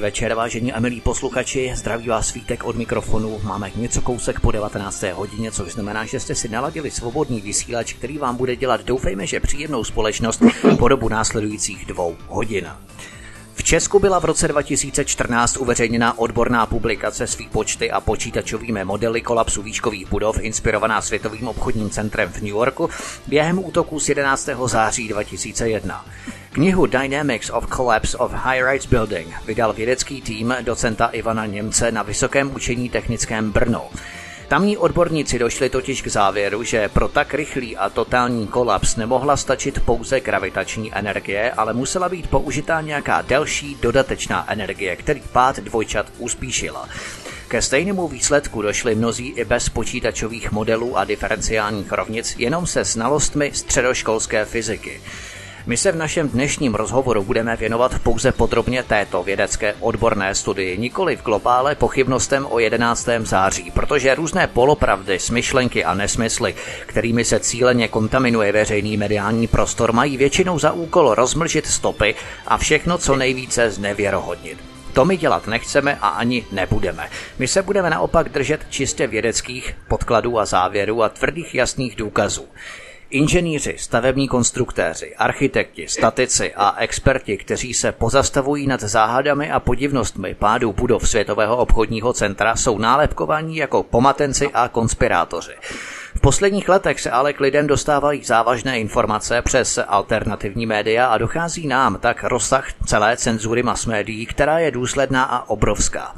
Večer, vážení a milí posluchači. Zdraví vás svítek od mikrofonu. Máme něco kousek po 19. hodině, což znamená, že jste si naladili svobodný vysílač, který vám bude dělat, doufejme, že příjemnou společnost po dobu následujících dvou hodin. V Česku byla v roce 2014 uveřejněna odborná publikace s výpočty a počítačovými modely kolapsu výškových budov inspirovaná Světovým obchodním centrem v New Yorku během útoku z 11. září 2001. Knihu Dynamics of Collapse of High-Rise Building vydal vědecký tým docenta Ivana Němce na Vysokém učení technickém Brno. Tamní odborníci došli totiž k závěru, že pro tak rychlý a totální kolaps nemohla stačit pouze gravitační energie, ale musela být použitá nějaká delší dodatečná energie, který pád dvojčat uspíšila. Ke stejnému výsledku došli mnozí i bez počítačových modelů a diferenciálních rovnic, jenom se znalostmi středoškolské fyziky. My se v našem dnešním rozhovoru budeme věnovat pouze podrobně této vědecké odborné studii, nikoli v globále pochybnostem o 11. září, protože různé polopravdy, smyšlenky a nesmysly, kterými se cíleně kontaminuje veřejný mediální prostor, mají většinou za úkol rozmlžit stopy a všechno co nejvíce znevěrohodnit. To my dělat nechceme a ani nebudeme. My se budeme naopak držet čistě vědeckých podkladů a závěrů a tvrdých jasných důkazů. Inženýři, stavební konstruktéři, architekti, statici a experti, kteří se pozastavují nad záhadami a podivnostmi pádů budov Světového obchodního centra, jsou nálepkovaní jako pomatenci a konspirátoři. V posledních letech se ale k lidem dostávají závažné informace přes alternativní média a dochází nám tak rozsah celé cenzury mass médií, která je důsledná a obrovská.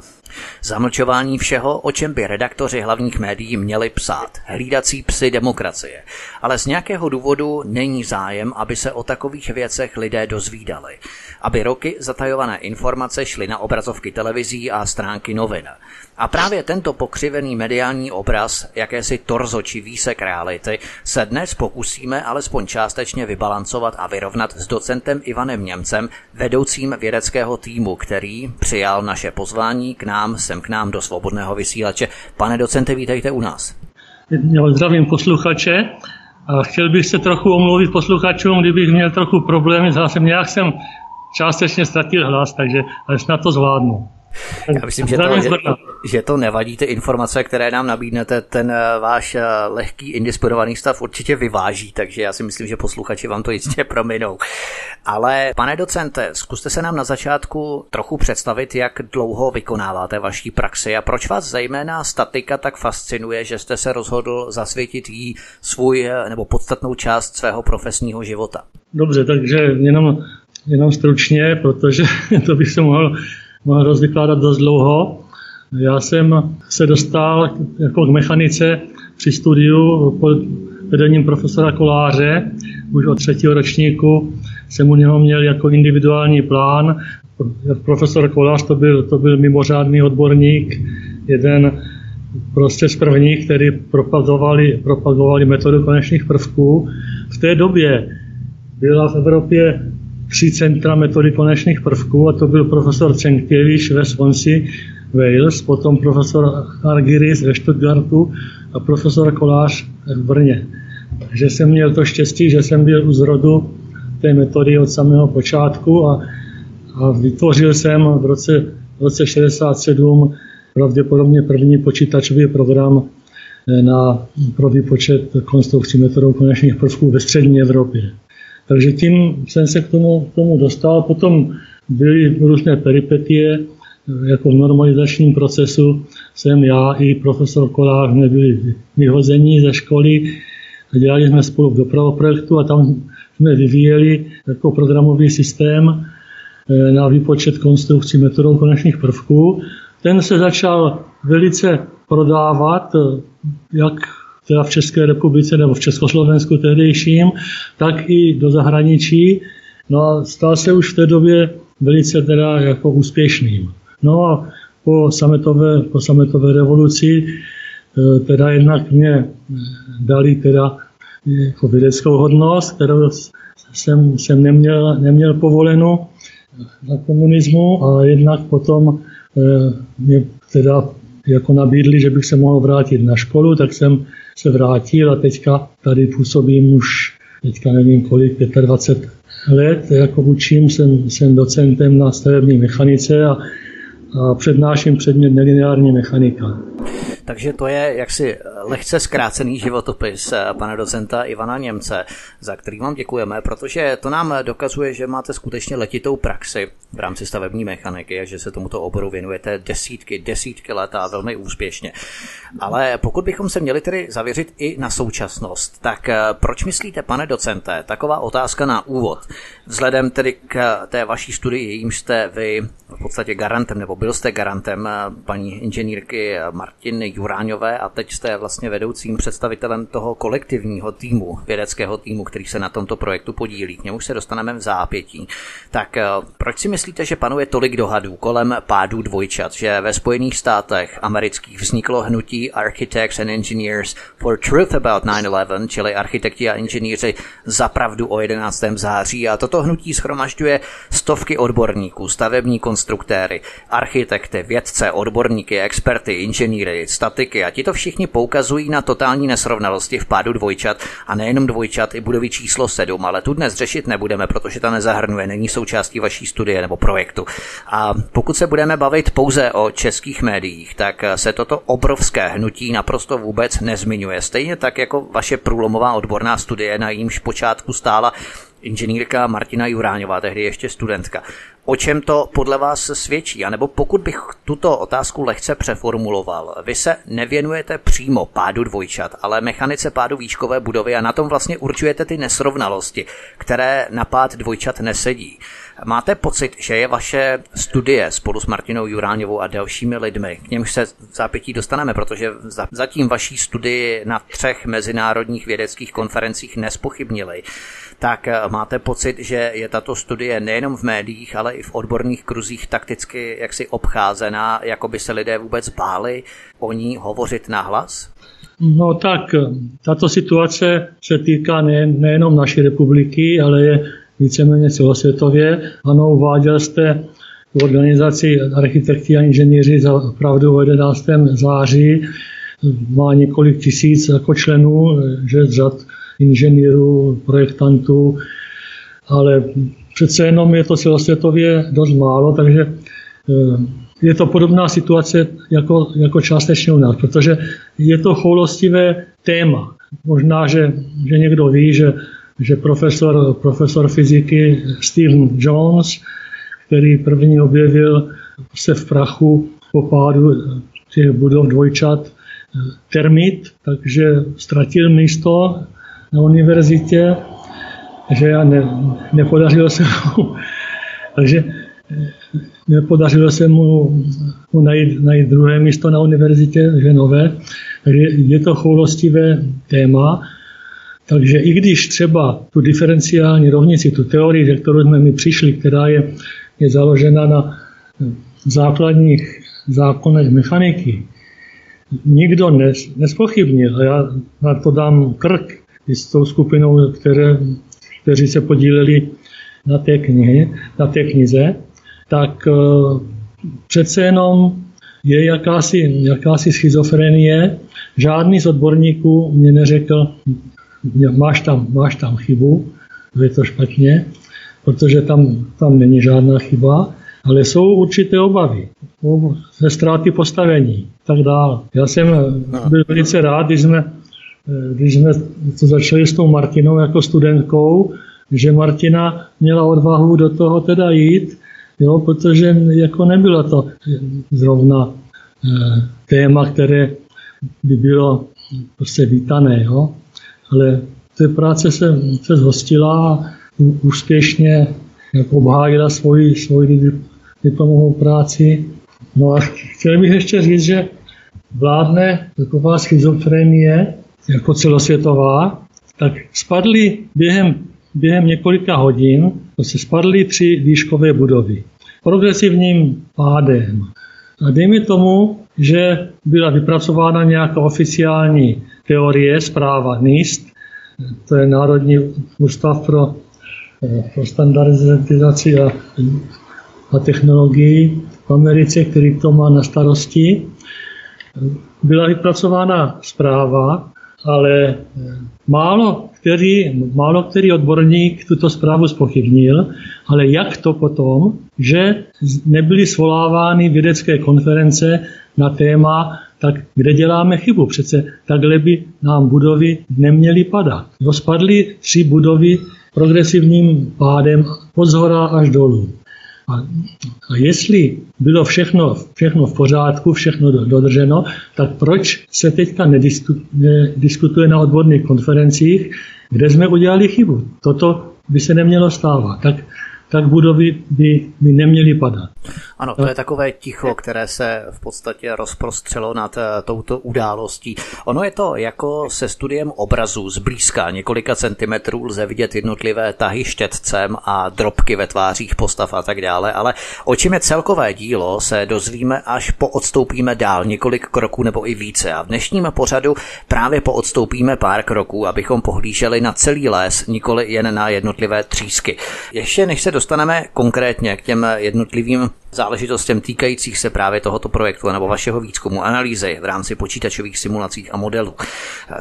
Zamlčování všeho, o čem by redaktoři hlavních médií měli psát. Hlídací psy demokracie. Ale z nějakého důvodu není zájem, aby se o takových věcech lidé dozvídali. Aby roky zatajované informace šly na obrazovky televizí a stránky novin. A právě tento pokřivený mediální obraz, jakési torzo či výsek reality, se dnes pokusíme alespoň částečně vybalancovat a vyrovnat s docentem Ivanem Němcem, vedoucím vědeckého týmu, který přijal naše pozvání k nám, sem k nám do svobodného vysílače. Pane docente, vítejte u nás. Já zdravím posluchače a chtěl bych se trochu omluvit posluchačům, kdybych měl trochu problémy s hlasem. Nějak jsem částečně ztratil hlas, takže ale snad to zvládnu. Já myslím, že to, že, že to nevadí, ty informace, které nám nabídnete, ten eh, váš eh, lehký indisponovaný stav určitě vyváží, takže já si myslím, že posluchači vám to jistě prominou. Ale pane docente, zkuste se nám na začátku trochu představit, jak dlouho vykonáváte vaší praxi a proč vás zejména statika tak fascinuje, že jste se rozhodl zasvětit jí svůj eh, nebo podstatnou část svého profesního života. Dobře, takže jenom, jenom stručně, protože to bych se mohl mohl rozvykládat dost dlouho. Já jsem se dostal jako k mechanice při studiu pod vedením profesora Koláře. Už od třetího ročníku jsem u něho měl jako individuální plán. Profesor Kolář to byl, to byl mimořádný odborník, jeden prostě z prvních, který propagovali, propagovali metodu konečných prvků. V té době byla v Evropě tři centra metody konečných prvků, a to byl profesor Cenkěvič ve Swansea, Wales, potom profesor Argiris ve Stuttgartu a profesor Kolář v Brně. Takže jsem měl to štěstí, že jsem byl u zrodu té metody od samého počátku a, a vytvořil jsem v roce, v roce 67 pravděpodobně první počítačový program eh, na, pro výpočet konstrukcí metodou konečných prvků ve střední Evropě. Takže tím jsem se k tomu, k tomu dostal. Potom byly různé peripetie, jako v normalizačním procesu jsem já i profesor Kolář jsme byli vyhození ze školy dělali jsme spolu v dopravoprojektu a tam jsme vyvíjeli jako programový systém eh, na výpočet konstrukcí metodou konečných prvků. Ten se začal velice prodávat, eh, jak teda v České republice nebo v Československu tehdejším, tak i do zahraničí. No a stal se už v té době velice teda jako úspěšným. No a po sametové, po sametové revoluci e, teda jednak mě dali teda jako vědeckou hodnost, kterou jsem, jsem neměl, neměl povolenou na komunismu a jednak potom e, mě teda jako nabídli, že bych se mohl vrátit na školu, tak jsem se vrátil a teďka tady působím už, teďka nevím kolik, 25 let, jako učím, jsem, jsem docentem na stavební mechanice a a přednáším předmět nelineární mechanika. Takže to je jaksi lehce zkrácený životopis eh, pana docenta Ivana Němce, za který vám děkujeme, protože to nám dokazuje, že máte skutečně letitou praxi v rámci stavební mechaniky a že se tomuto oboru věnujete desítky, desítky let a velmi úspěšně. Ale pokud bychom se měli tedy zavěřit i na současnost, tak eh, proč myslíte, pane docente, taková otázka na úvod, vzhledem tedy k té vaší studii, jímž jste vy v podstatě garantem, nebo byl jste garantem eh, paní inženýrky Martiny Juráňové a teď jste vlastně vedoucím představitelem toho kolektivního týmu, vědeckého týmu, který se na tomto projektu podílí. K němu se dostaneme v zápětí. Tak eh, proč si myslíte, že panuje tolik dohadů kolem pádů dvojčat, že ve Spojených státech amerických vzniklo hnutí Architects and Engineers for Truth About 9-11, čili architekti a inženýři za pravdu o 11. září a toto hnutí schromažďuje stovky odborníků, stavební konstruktéry, architekty, vědce, odborníky, experty, inženýry, statiky a tito všichni poukazují na totální nesrovnalosti v pádu dvojčat a nejenom dvojčat i budovy číslo 7, ale tu dnes řešit nebudeme, protože ta nezahrnuje, není součástí vaší studie nebo projektu. A pokud se budeme bavit pouze o českých médiích, tak se toto obrovské hnutí naprosto vůbec nezmiňuje. Stejně tak jako vaše průlomová odborná studie, na jímž počátku stála inženýrka Martina Juráňová, tehdy ještě studentka. O čem to podle vás svědčí? A nebo pokud bych tuto otázku lehce přeformuloval, vy se nevěnujete přímo pádu dvojčat, ale mechanice pádu výškové budovy a na tom vlastně určujete ty nesrovnalosti, které na pád dvojčat nesedí. Máte pocit, že je vaše studie spolu s Martinou Juráňovou a dalšími lidmi, k němž se zápětí dostaneme, protože zatím vaší studii na třech mezinárodních vědeckých konferencích nespochybnili, tak eh, máte pocit, že je tato studie nejenom v médiích, ale i v odborných kruzích takticky jaksi obcházená, jako by se lidé vůbec báli o ní hovořit nahlas? No tak, eh, tato situace se týká ne, nejenom naší republiky, ale je víceméně celosvětově. Ano, uváděl jste v organizaci architekti a inženýři za pravdu o 11. září má několik tisíc jako členů, že z řad inženýrů, projektantů, ale přece jenom je to celosvětově dost málo, takže eh, je to podobná situace jako, jako částečně u nás, protože je to choulostivé téma. Možná, že, že někdo ví, že, že profesor, profesor fyziky Stephen Jones, který první objevil se v prachu po pádu těch budov dvojčat eh, termit, takže ztratil místo na univerzitě, že já ne, nepodařilo se mu, takže eh, nepodařilo se mu, mu najít, najít druhé místo na univerzitě, že nové. Takže je to choulostivé téma. Takže i když třeba tu diferenciální rovnici, tu teorii, ze kterou jsme mi přišli, která je, je založena na základních zákonech mechaniky, nikdo nes, nespochybnil, a já na to dám krk, i s tou skupinou, které, kteří se podíleli na té, knihy, na té knize, tak uh, přece jenom je jakási, jakási schizofrenie. Žádný z odborníků mě neřekl, máš tam, máš tam chybu, je to špatně, protože tam, tam není žádná chyba, ale jsou určité obavy ze ztráty postavení tak dále. Já jsem byl velice rád, když jsme Eh, když jsme to začali s tou Martinou jako studentkou, že Martina měla odvahu do toho teda jít, jo, protože jako nebylo to zrovna eh, téma, které by bylo prostě vítané, jo. ale té práce se, se zhostila a úspěšně jako obhájila svoji, svoji diplomovou práci. No a chtěl bych ještě říct, že vládne taková schizofrenie, jako celosvětová, tak spadly během, během několika hodin, se spadly tři výškové budovy. Progresivním pádem. A dejme tomu, že byla vypracována nějaká oficiální teorie, zpráva NIST, to je Národní ústav pro, pro standardizaci a, a technologii v Americe, který to má na starosti. Byla vypracována zpráva, ale málo který, málo který odborník tuto zprávu spochybnil, ale jak to potom, že nebyly svolávány vědecké konference na téma, tak kde děláme chybu? Přece takhle by nám budovy neměly padat. Rozpadly tři budovy progresivním pádem od zhora až dolů. A, a jestli bylo všechno, všechno v pořádku, všechno dodrženo, tak proč se teďka nediskutuje na odborných konferencích, kde jsme udělali chybu? Toto by se nemělo stávat. Tak tak budovy by, by neměly padat. Ano, to je takové ticho, které se v podstatě rozprostřelo nad eh, touto událostí. Ono je to jako se studiem obrazu zblízka několika centimetrů lze vidět jednotlivé tahy štětcem a drobky ve tvářích postav a tak dále, ale o čem je celkové dílo se dozvíme, až poodstoupíme dál několik kroků nebo i více. A v dnešním pořadu právě poodstoupíme pár kroků, abychom pohlíželi na celý les, nikoli jen na jednotlivé třísky. Ještě než se dostaneme konkrétně k těm jednotlivým záležitostem týkajících se právě tohoto projektu nebo vašeho výzkumu, analýzy v rámci počítačových simulací a modelů.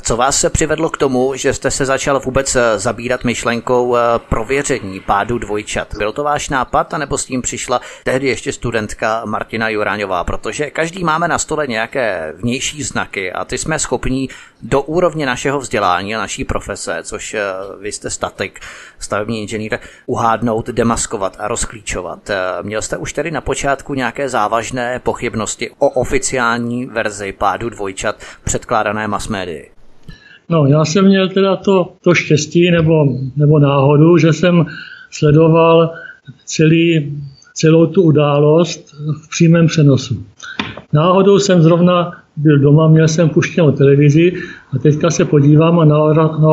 Co vás se přivedlo k tomu, že jste se začal vůbec zabírat myšlenkou eh, prověření pádu dvojčat? Byl to váš nápad, anebo s tím přišla tehdy ještě studentka Martina Juráňová? Protože každý máme na stole nějaké vnější znaky a ty jsme schopní do úrovně našeho vzdělání a naší profese, což eh, vy jste statik, stavební inženýr, uhádnout, demaskovat a rozklíčovat. Eh, měl jste už tedy na počátku nějaké závažné pochybnosti o oficiální verzi pádu dvojčat předkládané mass médii? No, já jsem měl teda to, to štěstí nebo, nebo náhodu, že jsem sledoval celý, celou tu událost v přímém přenosu. Náhodou jsem zrovna byl doma, měl jsem puštěnou televizi a teďka se podívám a na,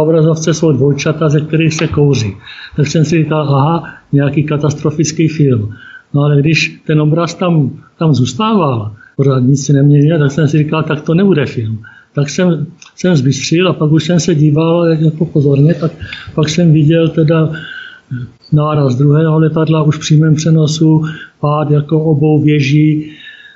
obrazovce jsou dvojčata, ze kterých se kouří. Tak jsem si říkal, aha, nějaký katastrofický film. No ale když ten obraz tam, tam zůstával, pořád nic si neměnil, tak jsem si říkal, tak to nebude film. Tak jsem, jsem zbystřil a pak už jsem se díval jako pozorně, tak pak jsem viděl teda náraz druhého letadla už v přímém přenosu, pád jako obou věží.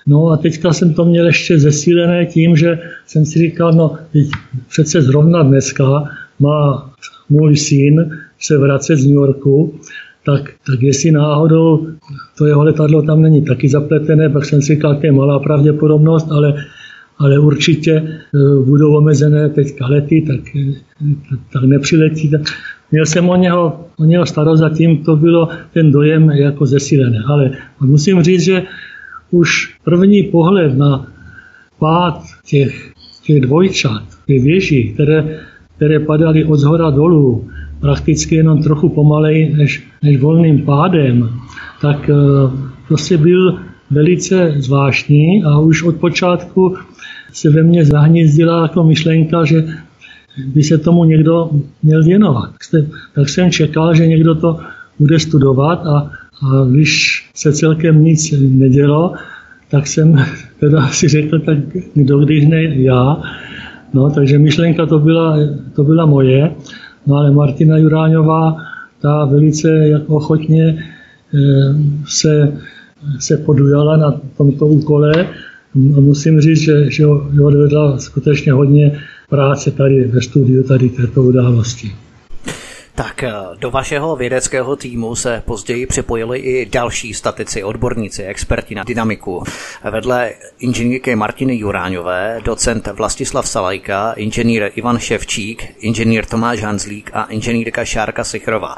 No a teďka jsem to měl ještě zesílené tím, že jsem si říkal, no teď přece zrovna dneska má můj syn se vracet z New Yorku tak, tak jestli náhodou to jeho letadlo tam není taky zapletené, pak jsem si říkal, to je malá pravděpodobnost, ale, ale určitě e, budou omezené teďka lety, tak, tak, tak nepřiletí. Tak měl jsem o něho, o něho starost, zatím to bylo ten dojem jako zesílené. Ale musím říct, že už první pohled na pád těch, těch dvojčat, těch věží, které, které padaly od zhora dolů, prakticky jenom trochu pomalej než, než volným pádem, tak eh, prostě byl velice zvláštní a už od počátku se ve mně zahnízdila jako myšlenka, že by se tomu někdo měl věnovat. Tak jsem čekal, že někdo to bude studovat a, a když se celkem nic nedělo, tak jsem teda si řekl, tak kdo když ne já. No, takže myšlenka to byla, to byla moje. No ale Martina Juráňová, ta velice jako ochotně eh, se, se podujala na tomto úkole. Musím říct, že, že odvedla skutečně hodně práce tady ve studiu tady této události. Tak eh, do vašeho vědeckého týmu se později připojili i další statici, odborníci, experti na dynamiku. Vedle inženýrky Martiny Juráňové, docent Vlastislav Salajka, inženýr Ivan Ševčík, inženýr Tomáš Hanzlík a inženýrka Šárka Sichrová.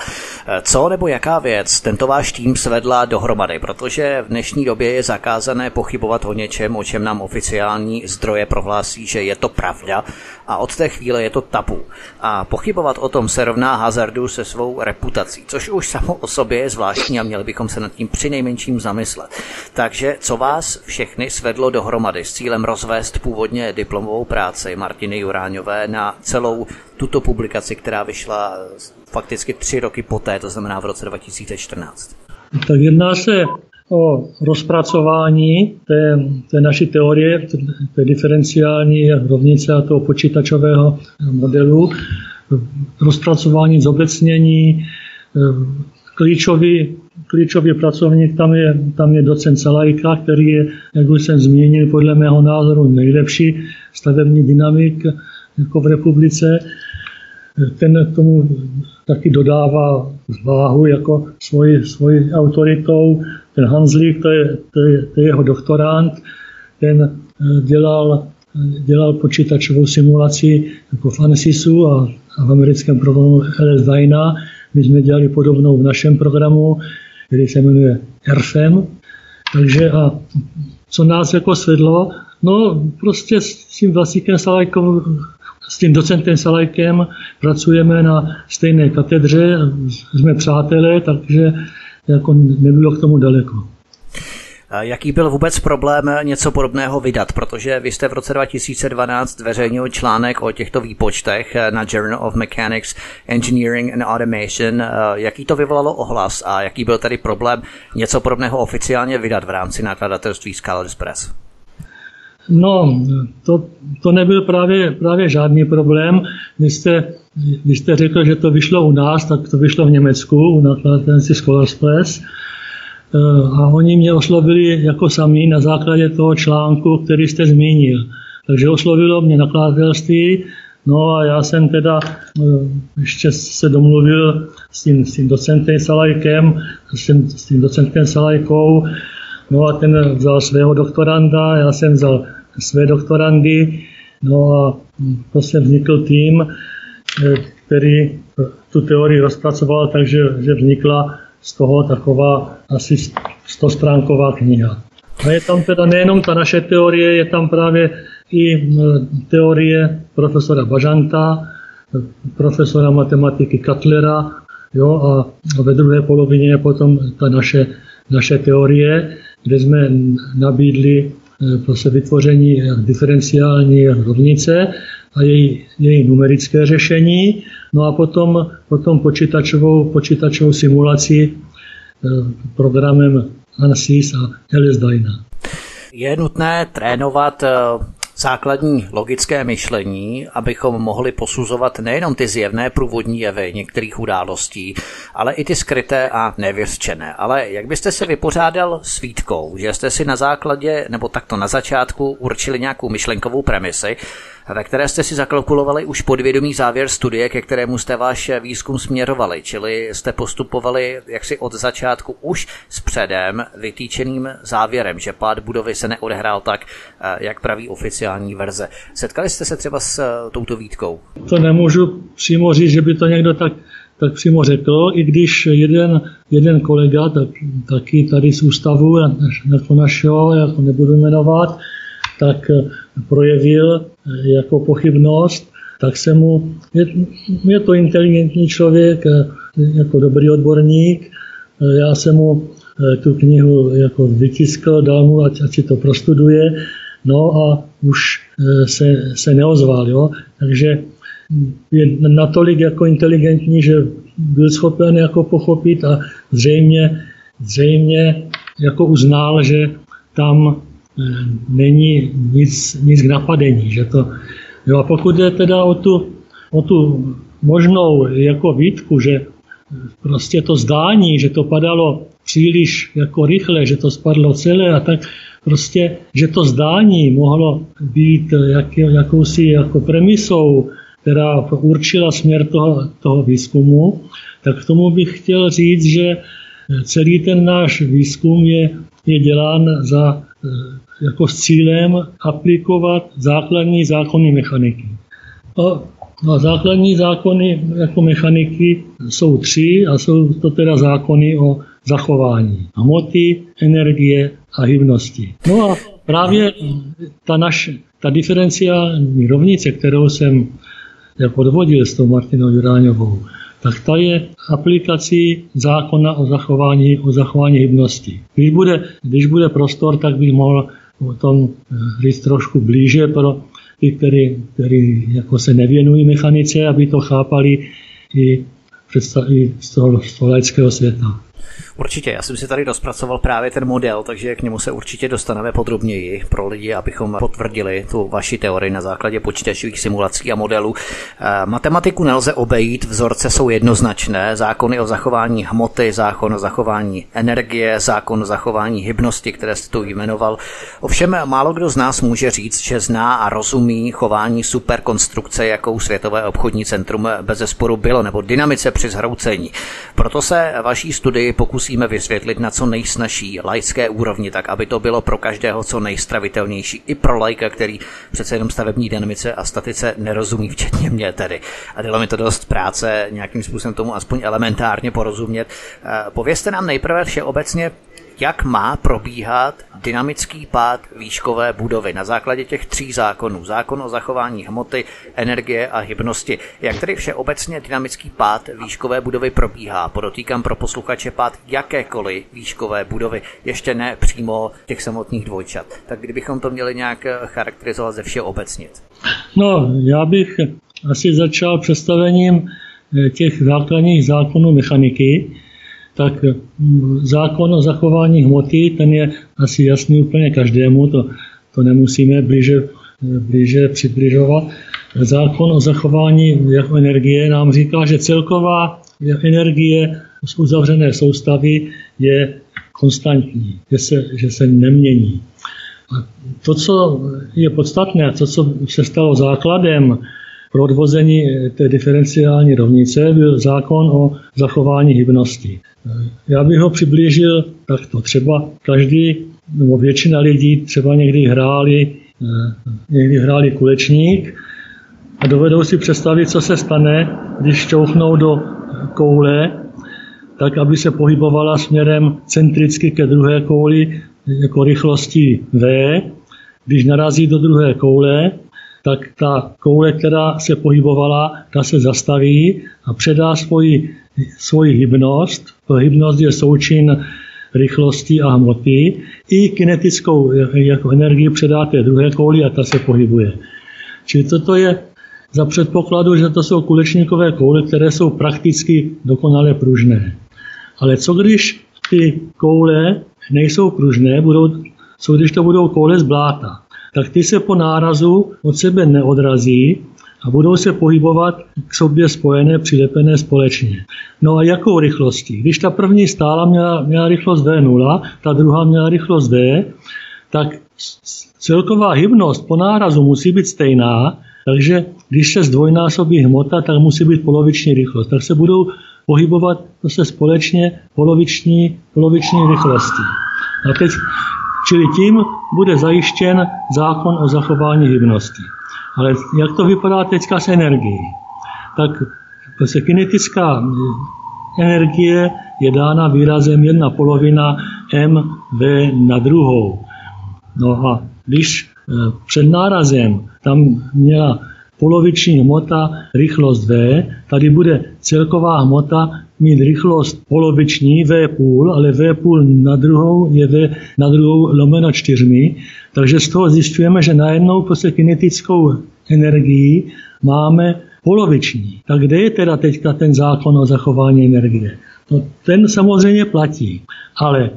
Eh, co nebo jaká věc tento váš tým svedla dohromady? Protože v dnešní době je zakázané pochybovat o něčem, o čem nám oficiální zdroje prohlásí, že je to pravda a od té chvíle je to tabu. A pochybovat o tom se rovná hazardu se svou reputací, což už samo o sobě je zvláštní a měli bychom se nad tím při nejmenším zamyslet. Takže co vás všechny svedlo dohromady s cílem rozvést původně diplomovou práci Martiny Juráňové na celou tuto publikaci, která vyšla fakticky tři roky poté, to znamená v roce 2014? Tak jedná se o rozpracování té, té naší teorie, té diferenciální rovnice a toho počítačového modelu, rozpracování zobecnění, klíčový, klíčový pracovník tam je, tam je docent Salajka, který je, jak už jsem zmínil, podle mého názoru nejlepší stavební dynamik jako v republice. ten tomu taky dodává váhu jako svoji, svoji autoritou. Ten Hanslík, to je, to je, to je jeho doktorant, ten eh, dělal, dělal počítačovou simulaci jako v ANSYSu a, a v americkém programu LS Dyna. My jsme dělali podobnou v našem programu, který se jmenuje RFM. Takže a co nás jako svedlo, no prostě s tím Vlastíkem Salajkou s tím docentem Salajkem pracujeme na stejné katedře, jsme přátelé, takže jako nebylo k tomu daleko. Jaký byl vůbec problém něco podobného vydat? Protože vy jste v roce 2012 zveřejnil článek o těchto výpočtech na Journal of Mechanics, Engineering and Automation. Jaký to vyvolalo ohlas a jaký byl tedy problém něco podobného oficiálně vydat v rámci nakladatelství Scholars Press? No, to, to nebyl právě, právě žádný problém. Vy jste, vy jste řekl, že to vyšlo u nás, tak to vyšlo v Německu, u nakladatelství Scholars Press. Eh, a oni mě oslovili jako sami na základě toho článku, který jste zmínil. Takže oslovilo mě nakladatelství, no a já jsem teda eh, ještě se domluvil s tím, s tím docentem Salajkem, s tím, s tím docentem Salajkou, no a ten vzal svého doktoranda, já jsem vzal své doktorandy, no a prostě vznikl tým, eh, který tu teorii rozpracoval, takže že vznikla z toho taková asi 100 stránková kniha. A je tam teda nejenom ta naše teorie, je tam právě i teorie profesora Bažanta, profesora matematiky Katlera, jo, a ve druhé polovině je potom ta naše, naše teorie, kde jsme nabídli e, prostě vytvoření diferenciální rovnice a její, její numerické řešení, no a potom, potom počítačovou, počítačovou simulaci e, programem ANSYS a LSDyna. Je nutné trénovat e, základní logické myšlení, abychom mohli posuzovat nejenom ty zjevné průvodní jevy některých událostí, ale i ty skryté a nevěřčené. Ale jak byste se vypořádal s výtkou, že jste si na základě, nebo takto na začátku určili nějakou myšlenkovou premisi, ve které jste si zakalkulovali už podvědomý závěr studie, ke kterému jste váš výzkum směrovali, čili jste postupovali jaksi od začátku už s předem vytýčeným závěrem, že pád budovy se neodehrál tak, eh, jak praví oficiální verze. Setkali jste se třeba s eh, touto výtkou? To nemůžu přímo říct, že by to někdo tak tak přímo řekl, i když jeden, jeden kolega, tak, taky tady z ústavu, jako našeho, jako nebudu jmenovat, tak eh, projevil eh, jako pochybnost, tak se mu, je, je to inteligentní člověk, eh, jako dobrý odborník, já jsem mu tu knihu jako vytiskl, dal mu, ať, ať si to prostuduje, no a už se, se neozval, jo? takže je natolik jako inteligentní, že byl schopen jako pochopit a zřejmě, zřejmě jako uznal, že tam není nic, nic k napadení. Že to, jo, a pokud je teda o tu, o tu možnou jako výtku, že prostě to zdání, že to padalo příliš jako rychle, že to spadlo celé a tak prostě, že to zdání mohlo být jak, jakousi jako premisou, která určila směr toho, toho výzkumu, tak k tomu bych chtěl říct, že celý ten náš výzkum je, je dělán za jako s cílem aplikovat základní zákony mechaniky. A, a základní zákony jako mechaniky jsou tři a jsou to teda zákony o zachování hmoty, energie a hybnosti. No a právě ta naše, ta diferenciální rovnice, kterou jsem jako odvodil s tou Martinou Juráňovou, tak ta je aplikací zákona o zachování, o zachování hybnosti. Když bude, když bude prostor, tak bych mohl o tom říct trošku blíže pro ty, kteří, kteří jako se nevěnují mechanice, aby to chápali i, i z toho, z toho laického světa. Určitě, já jsem si tady rozpracoval právě ten model, takže k němu se určitě dostaneme podrobněji pro lidi, abychom potvrdili tu vaši teorii na základě počítačových simulací a modelů. Eh, matematiku nelze obejít, vzorce jsou jednoznačné, zákony o zachování hmoty, zákon o zachování energie, zákon o zachování hybnosti, které jste tu jmenoval. Ovšem málo kdo z nás může říct, že zná a rozumí chování superkonstrukce, jakou Světové obchodní centrum bez zesporu bylo, nebo dynamice při zhroucení. Proto se vaší studii pokusíme vysvětlit na co nejsnažší laické úrovni, tak aby to bylo pro každého co nejstravitelnější, i pro lajka, který přece jenom stavební dynamice a statice nerozumí, včetně mě tedy. A dalo mi to dost práce nějakým způsobem tomu aspoň elementárně porozumět. Eh, povězte nám nejprve všeobecně, jak má probíhat dynamický pád výškové budovy na základě těch tří zákonů. Zákon o zachování hmoty, energie a hybnosti. Jak tedy všeobecně dynamický pád výškové budovy probíhá? Podotýkám pro posluchače pád jakékoliv výškové budovy, ještě ne přímo těch samotných dvojčat. Tak kdybychom to měli nějak charakterizovat ze všeobecnit. No, já bych asi začal představením eh, těch základních zákonů mechaniky, tak mm, zákon o zachování hmoty, ten je asi jasný úplně každému, to, to nemusíme blíže, blíže přibližovat. Zákon o zachování jako energie nám říká, že celková energie z uzavřené soustavy je konstantní, že se, že se nemění. A to, co je podstatné, to, co se stalo základem pro odvození té diferenciální rovnice, byl zákon o zachování hybnosti. Já bych ho přiblížil takto. Třeba každý, nebo většina lidí třeba někdy hráli, eh, někdy hráli kulečník a dovedou si představit, co se stane, když šťouchnou do koule, tak aby se pohybovala směrem centricky ke druhé kouli jako rychlostí V. Když narazí do druhé koule, tak ta koule, která se pohybovala, ta se zastaví a předá svoji, svoji hybnost. Hybnost je součin rychlosti a hmoty. I kinetickou jako energii předá té druhé kouli a ta se pohybuje. Čili toto je za předpokladu, že to jsou kulečníkové koule, které jsou prakticky dokonale pružné. Ale co když ty koule nejsou pružné, budou, co když to budou koule z bláta? Tak ty se po nárazu od sebe neodrazí a budou se pohybovat k sobě spojené, přilepené společně. No a jakou rychlostí? Když ta první stála měla, měla rychlost V0, ta druhá měla rychlost V, tak celková hybnost po nárazu musí být stejná, takže když se zdvojnásobí hmota, tak musí být poloviční rychlost. Tak se budou pohybovat zase společně poloviční, poloviční rychlosti. A teď Čili tím bude zajištěn zákon o zachování hybnosti. Ale jak to vypadá teďka s energií? Tak se kinetická energie je dána výrazem jedna polovina mv na druhou. No a když e, před nárazem tam měla poloviční hmota rychlost v, tady bude celková hmota mít rychlost poloviční V půl, ale V půl na druhou je V na druhou lomeno čtyřmi, takže z toho zjišťujeme, že najednou prostě kinetickou energii máme poloviční. Tak kde je teda teďka ten zákon o zachování energie? No, ten samozřejmě platí, ale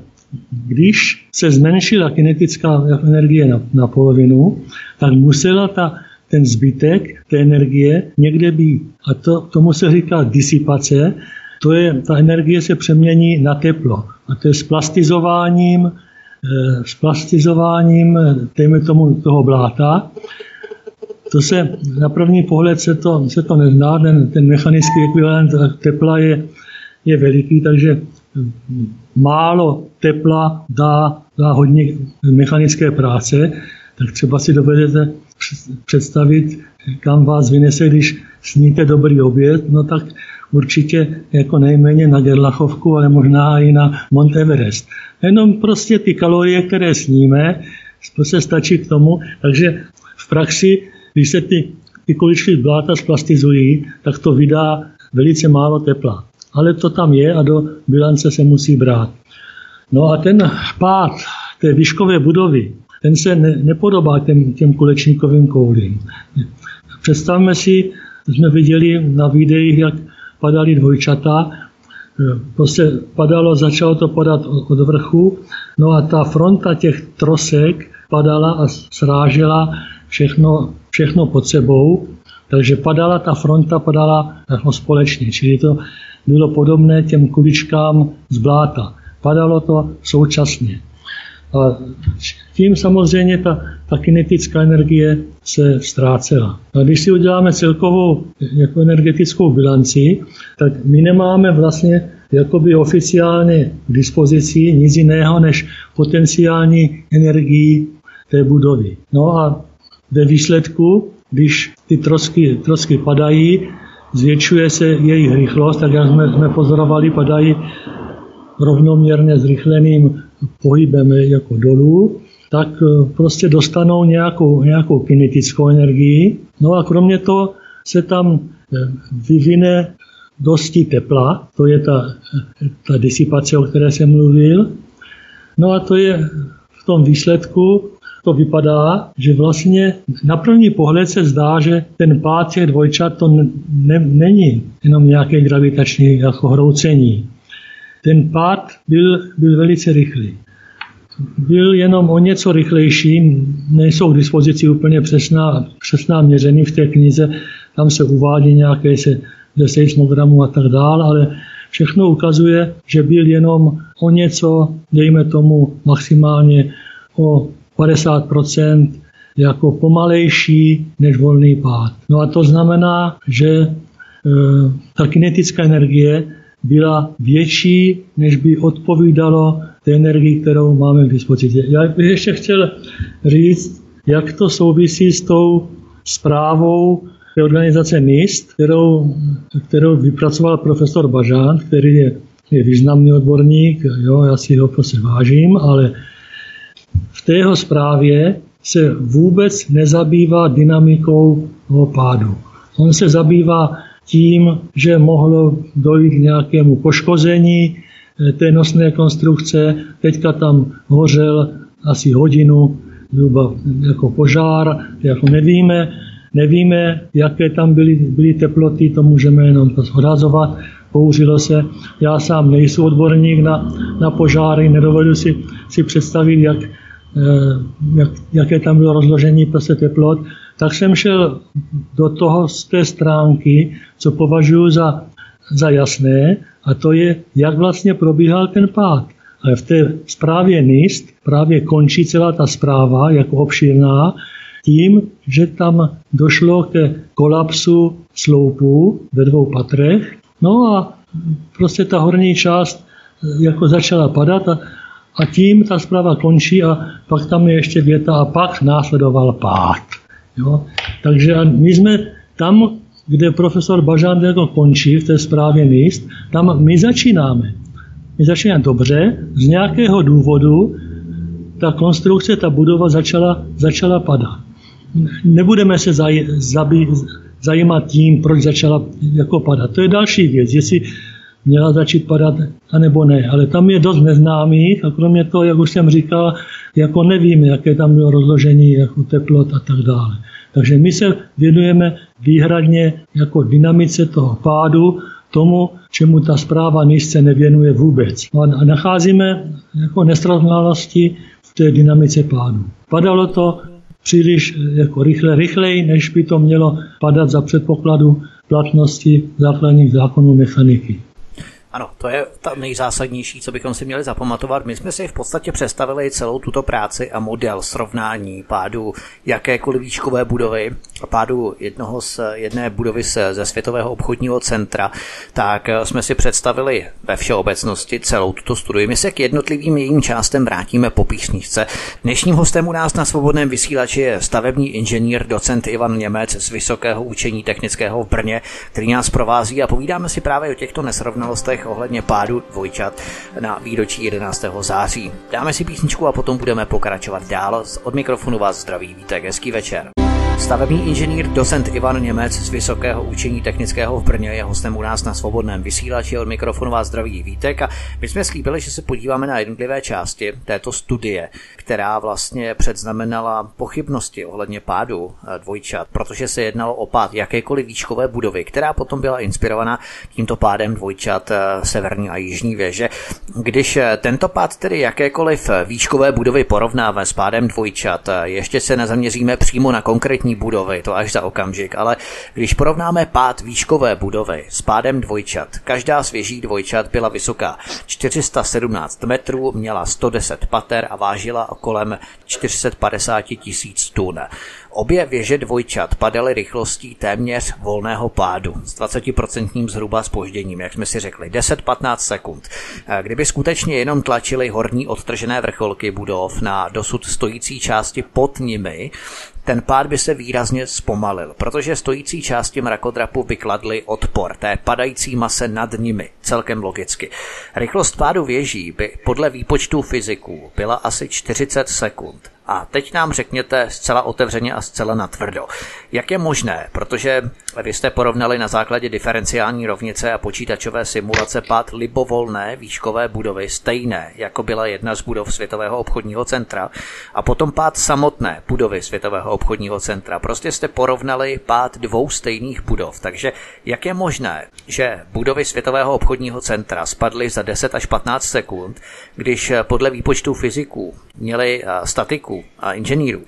když se zmenšila kinetická energie na, na polovinu, tak musela ta ten zbytek té energie někde být. A to, tomu se říká disipace, to je, ta energie se přemění na teplo. A to je s plastizováním, eh, s plastizováním, dejme tomu, toho bláta. To se na první pohled se to, se to nezná, ten, ten mechanický ekvivalent tepla je, je veliký, takže málo tepla dá, dá hodně mechanické práce, tak třeba si dovedete představit, kam vás vynese, když sníte dobrý oběd, no tak určitě jako nejméně na Gerlachovku, ale možná i na Mont Everest. Jenom prostě ty kalorie, které sníme, se stačí k tomu, takže v praxi, když se ty, ty kuličky bláta splastizují, tak to vydá velice málo tepla. Ale to tam je a do bilance se musí brát. No a ten pád té výškové budovy, ten se ne, nepodobá těm, těm kulečníkovým koulím. Představme si, jsme viděli na videích, jak padali dvojčata, prostě padalo, začalo to padat od vrchu, no a ta fronta těch trosek padala a srážela všechno, všechno pod sebou, takže padala ta fronta, padala jako společně, čili to bylo podobné těm kuličkám z bláta. Padalo to současně. A tím samozřejmě ta, ta kinetická energie se ztrácela. A když si uděláme celkovou jako energetickou bilanci, tak my nemáme vlastně jakoby oficiálně k dispozici nic jiného než potenciální energii té budovy. No a ve výsledku, když ty trosky, trosky padají, zvětšuje se jejich rychlost, tak jak jsme, jsme pozorovali, padají rovnoměrně zrychleným pohybem jako dolů, tak eh, prostě dostanou nějakou, nějakou kinetickou energii. No a kromě toho se tam eh, vyvine dosti tepla, to je ta, ta disipace, o které jsem mluvil. No a to je v tom výsledku, to vypadá, že vlastně na první pohled se zdá, že ten pád těch dvojčat to ne, není jenom nějaké gravitační jako hroucení. Ten pád byl, byl velice rychlý. Byl jenom o něco rychlejší, nejsou k dispozici úplně přesná, přesná měření v té knize, tam se uvádí nějaké se, ze seismogramů a tak dále, ale všechno ukazuje, že byl jenom o něco, dejme tomu maximálně o 50% jako pomalejší než volný pád. No a to znamená, že e, ta kinetická energie byla větší, než by odpovídalo té energii, kterou máme k dispozici. Já bych ještě chtěl říct, jak to souvisí s tou zprávou té organizace NIST, kterou, kterou vypracoval profesor Bažán, který je, je významný odborník, jo, já si ho prostě vážím, ale v té jeho zprávě se vůbec nezabývá dynamikou toho pádu. On se zabývá tím, že mohlo dojít k nějakému poškození té nosné konstrukce. Teďka tam hořel asi hodinu zhruba jako požár, jako nevíme, nevíme, jaké tam byly, byly teploty, to můžeme jenom odhazovat, použilo se. Já sám nejsem odborník na, na požáry, nedovedu si, si představit, jak, eh, jak, jaké tam bylo rozložení prostě teplot, tak jsem šel do toho z té stránky, co považuji za, za jasné, a to je, jak vlastně probíhal ten pád. Ale v té zprávě NIST právě končí celá ta zpráva jako obšírná tím, že tam došlo ke kolapsu sloupu ve dvou patrech. No a prostě ta horní část jako začala padat a, a tím ta zpráva končí a pak tam je ještě věta a pak následoval pád. Jo? Takže my jsme tam, kde profesor Bažán jako končí v té zprávě míst, tam my začínáme. My začínáme dobře, z nějakého důvodu ta konstrukce, ta budova začala, začala padat. Nebudeme se zaj, zajímat tím, proč začala jako padat. To je další věc, jestli měla začít padat, anebo ne. Ale tam je dost neznámých a kromě toho, jak už jsem říkal, jako nevíme, jaké tam bylo rozložení jako teplot a tak dále. Takže my se věnujeme výhradně jako dynamice toho pádu, tomu, čemu ta zpráva nízce nevěnuje vůbec. A nacházíme jako nesrovnalosti v té dynamice pádu. Padalo to příliš jako rychle, rychleji, než by to mělo padat za předpokladu platnosti základních zákonů mechaniky. Ano, to je ta nejzásadnější, co bychom si měli zapamatovat. My jsme si v podstatě představili celou tuto práci a model srovnání pádu jakékoliv výškové budovy a pádu jednoho z, jedné budovy ze Světového obchodního centra, tak jsme si představili ve všeobecnosti celou tuto studii. My se k jednotlivým jejím částem vrátíme po písničce. Dnešním hostem u nás na svobodném vysílači je stavební inženýr, docent Ivan Němec z Vysokého učení technického v Brně, který nás provází a povídáme si právě o těchto nesrovnalostech ohledně pádu dvojčat na výročí 11. září. Dáme si písničku a potom budeme pokračovat dál. Od mikrofonu vás zdraví Vítek, hezký večer. Stavební inženýr docent Ivan Němec z Vysokého učení technického v Brně je hostem u nás na svobodném vysílači od mikrofonu vás zdraví Vítek a my jsme slíbili, že se podíváme na jednotlivé části této studie, která vlastně předznamenala pochybnosti ohledně pádu eh, dvojčat, protože se jednalo o pád jakékoliv výškové budovy, která potom byla inspirovaná tímto pádem dvojčat eh, severní a jižní věže. Když eh, tento pád tedy jakékoliv výškové budovy porovnáme s pádem dvojčat, ještě se nezaměříme přímo na konkrétní budovy, to až za okamžik, ale když porovnáme pád výškové budovy s pádem dvojčat, každá z věží dvojčat byla vysoká 417 metrů, měla 110 pater a vážila kolem 450 tisíc tun. Obě věže dvojčat padaly rychlostí téměř volného pádu s 20% zhruba spožděním, jak jsme si řekli, 10-15 sekund. Kdyby skutečně jenom tlačili horní odtržené vrcholky budov na dosud stojící části pod nimi, ten pád by se výrazně zpomalil, protože stojící části mrakodrapu by kladly odpor té padající mase nad nimi, celkem logicky. Rychlost pádu věží by podle výpočtů fyziků byla asi 40 sekund. A teď nám řekněte zcela otevřeně a zcela natvrdo, jak je možné, protože vy jste porovnali na základě diferenciální rovnice a počítačové simulace pád libovolné výškové budovy stejné, jako byla jedna z budov Světového obchodního centra, a potom pád samotné budovy Světového obchodního centra. Prostě jste porovnali pád dvou stejných budov. Takže jak je možné, že budovy Světového obchodního centra spadly za 10 až 15 sekund, když podle výpočtů fyziků měli a inženýrů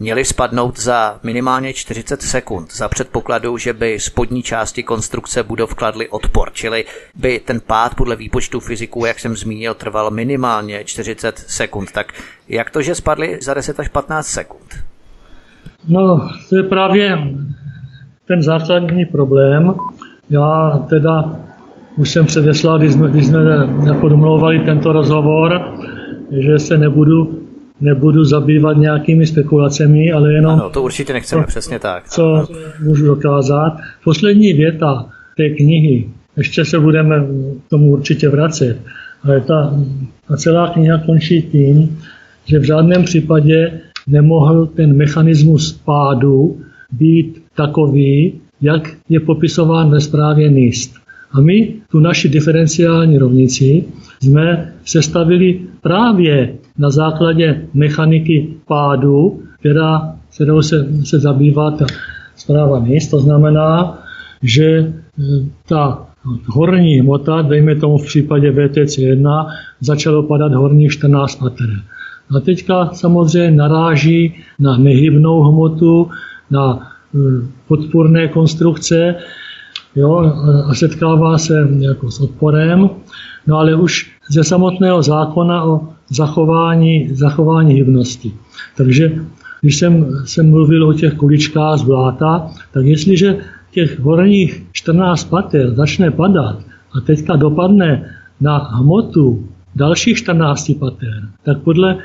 měli spadnout za minimálně 40 sekund za předpokladu, že by spodní části konstrukce budov kladly odpor, čili by ten pád podle výpočtu fyziků, jak jsem zmínil, trval minimálně 40 sekund. Tak jak to, že spadly za 10 až 15 sekund? No, to je právě ten základní problém. Já teda už jsem předeslal, když jsme, když jsme domlouvali tento rozhovor, že se nebudu nebudu zabývat nějakými spekulacemi, ale jenom... Ano, to určitě nechceme, to, přesně tak. Co můžu dokázat. Poslední věta té knihy, ještě se budeme k tomu určitě vracet, ale ta, ta celá kniha končí tím, že v žádném případě nemohl ten mechanismus pádu být takový, jak je popisován ve zprávě NIST. A my tu naši diferenciální rovnici jsme sestavili právě na základě mechaniky pádu, která, kterou se, se zabývá ta zpráva NIST. To znamená, že e, ta horní hmota, dejme tomu v případě VTC1, začalo padat horní 14 pater. A teďka samozřejmě naráží na nehybnou hmotu, na e, podpůrné konstrukce jo, a setkává se jako s odporem. No ale už ze samotného zákona o zachování, zachování hybnosti. Takže když jsem, jsem mluvil o těch kuličkách z bláta, tak jestliže těch horních 14 pater začne padat a teďka dopadne na hmotu dalších 14 pater, tak podle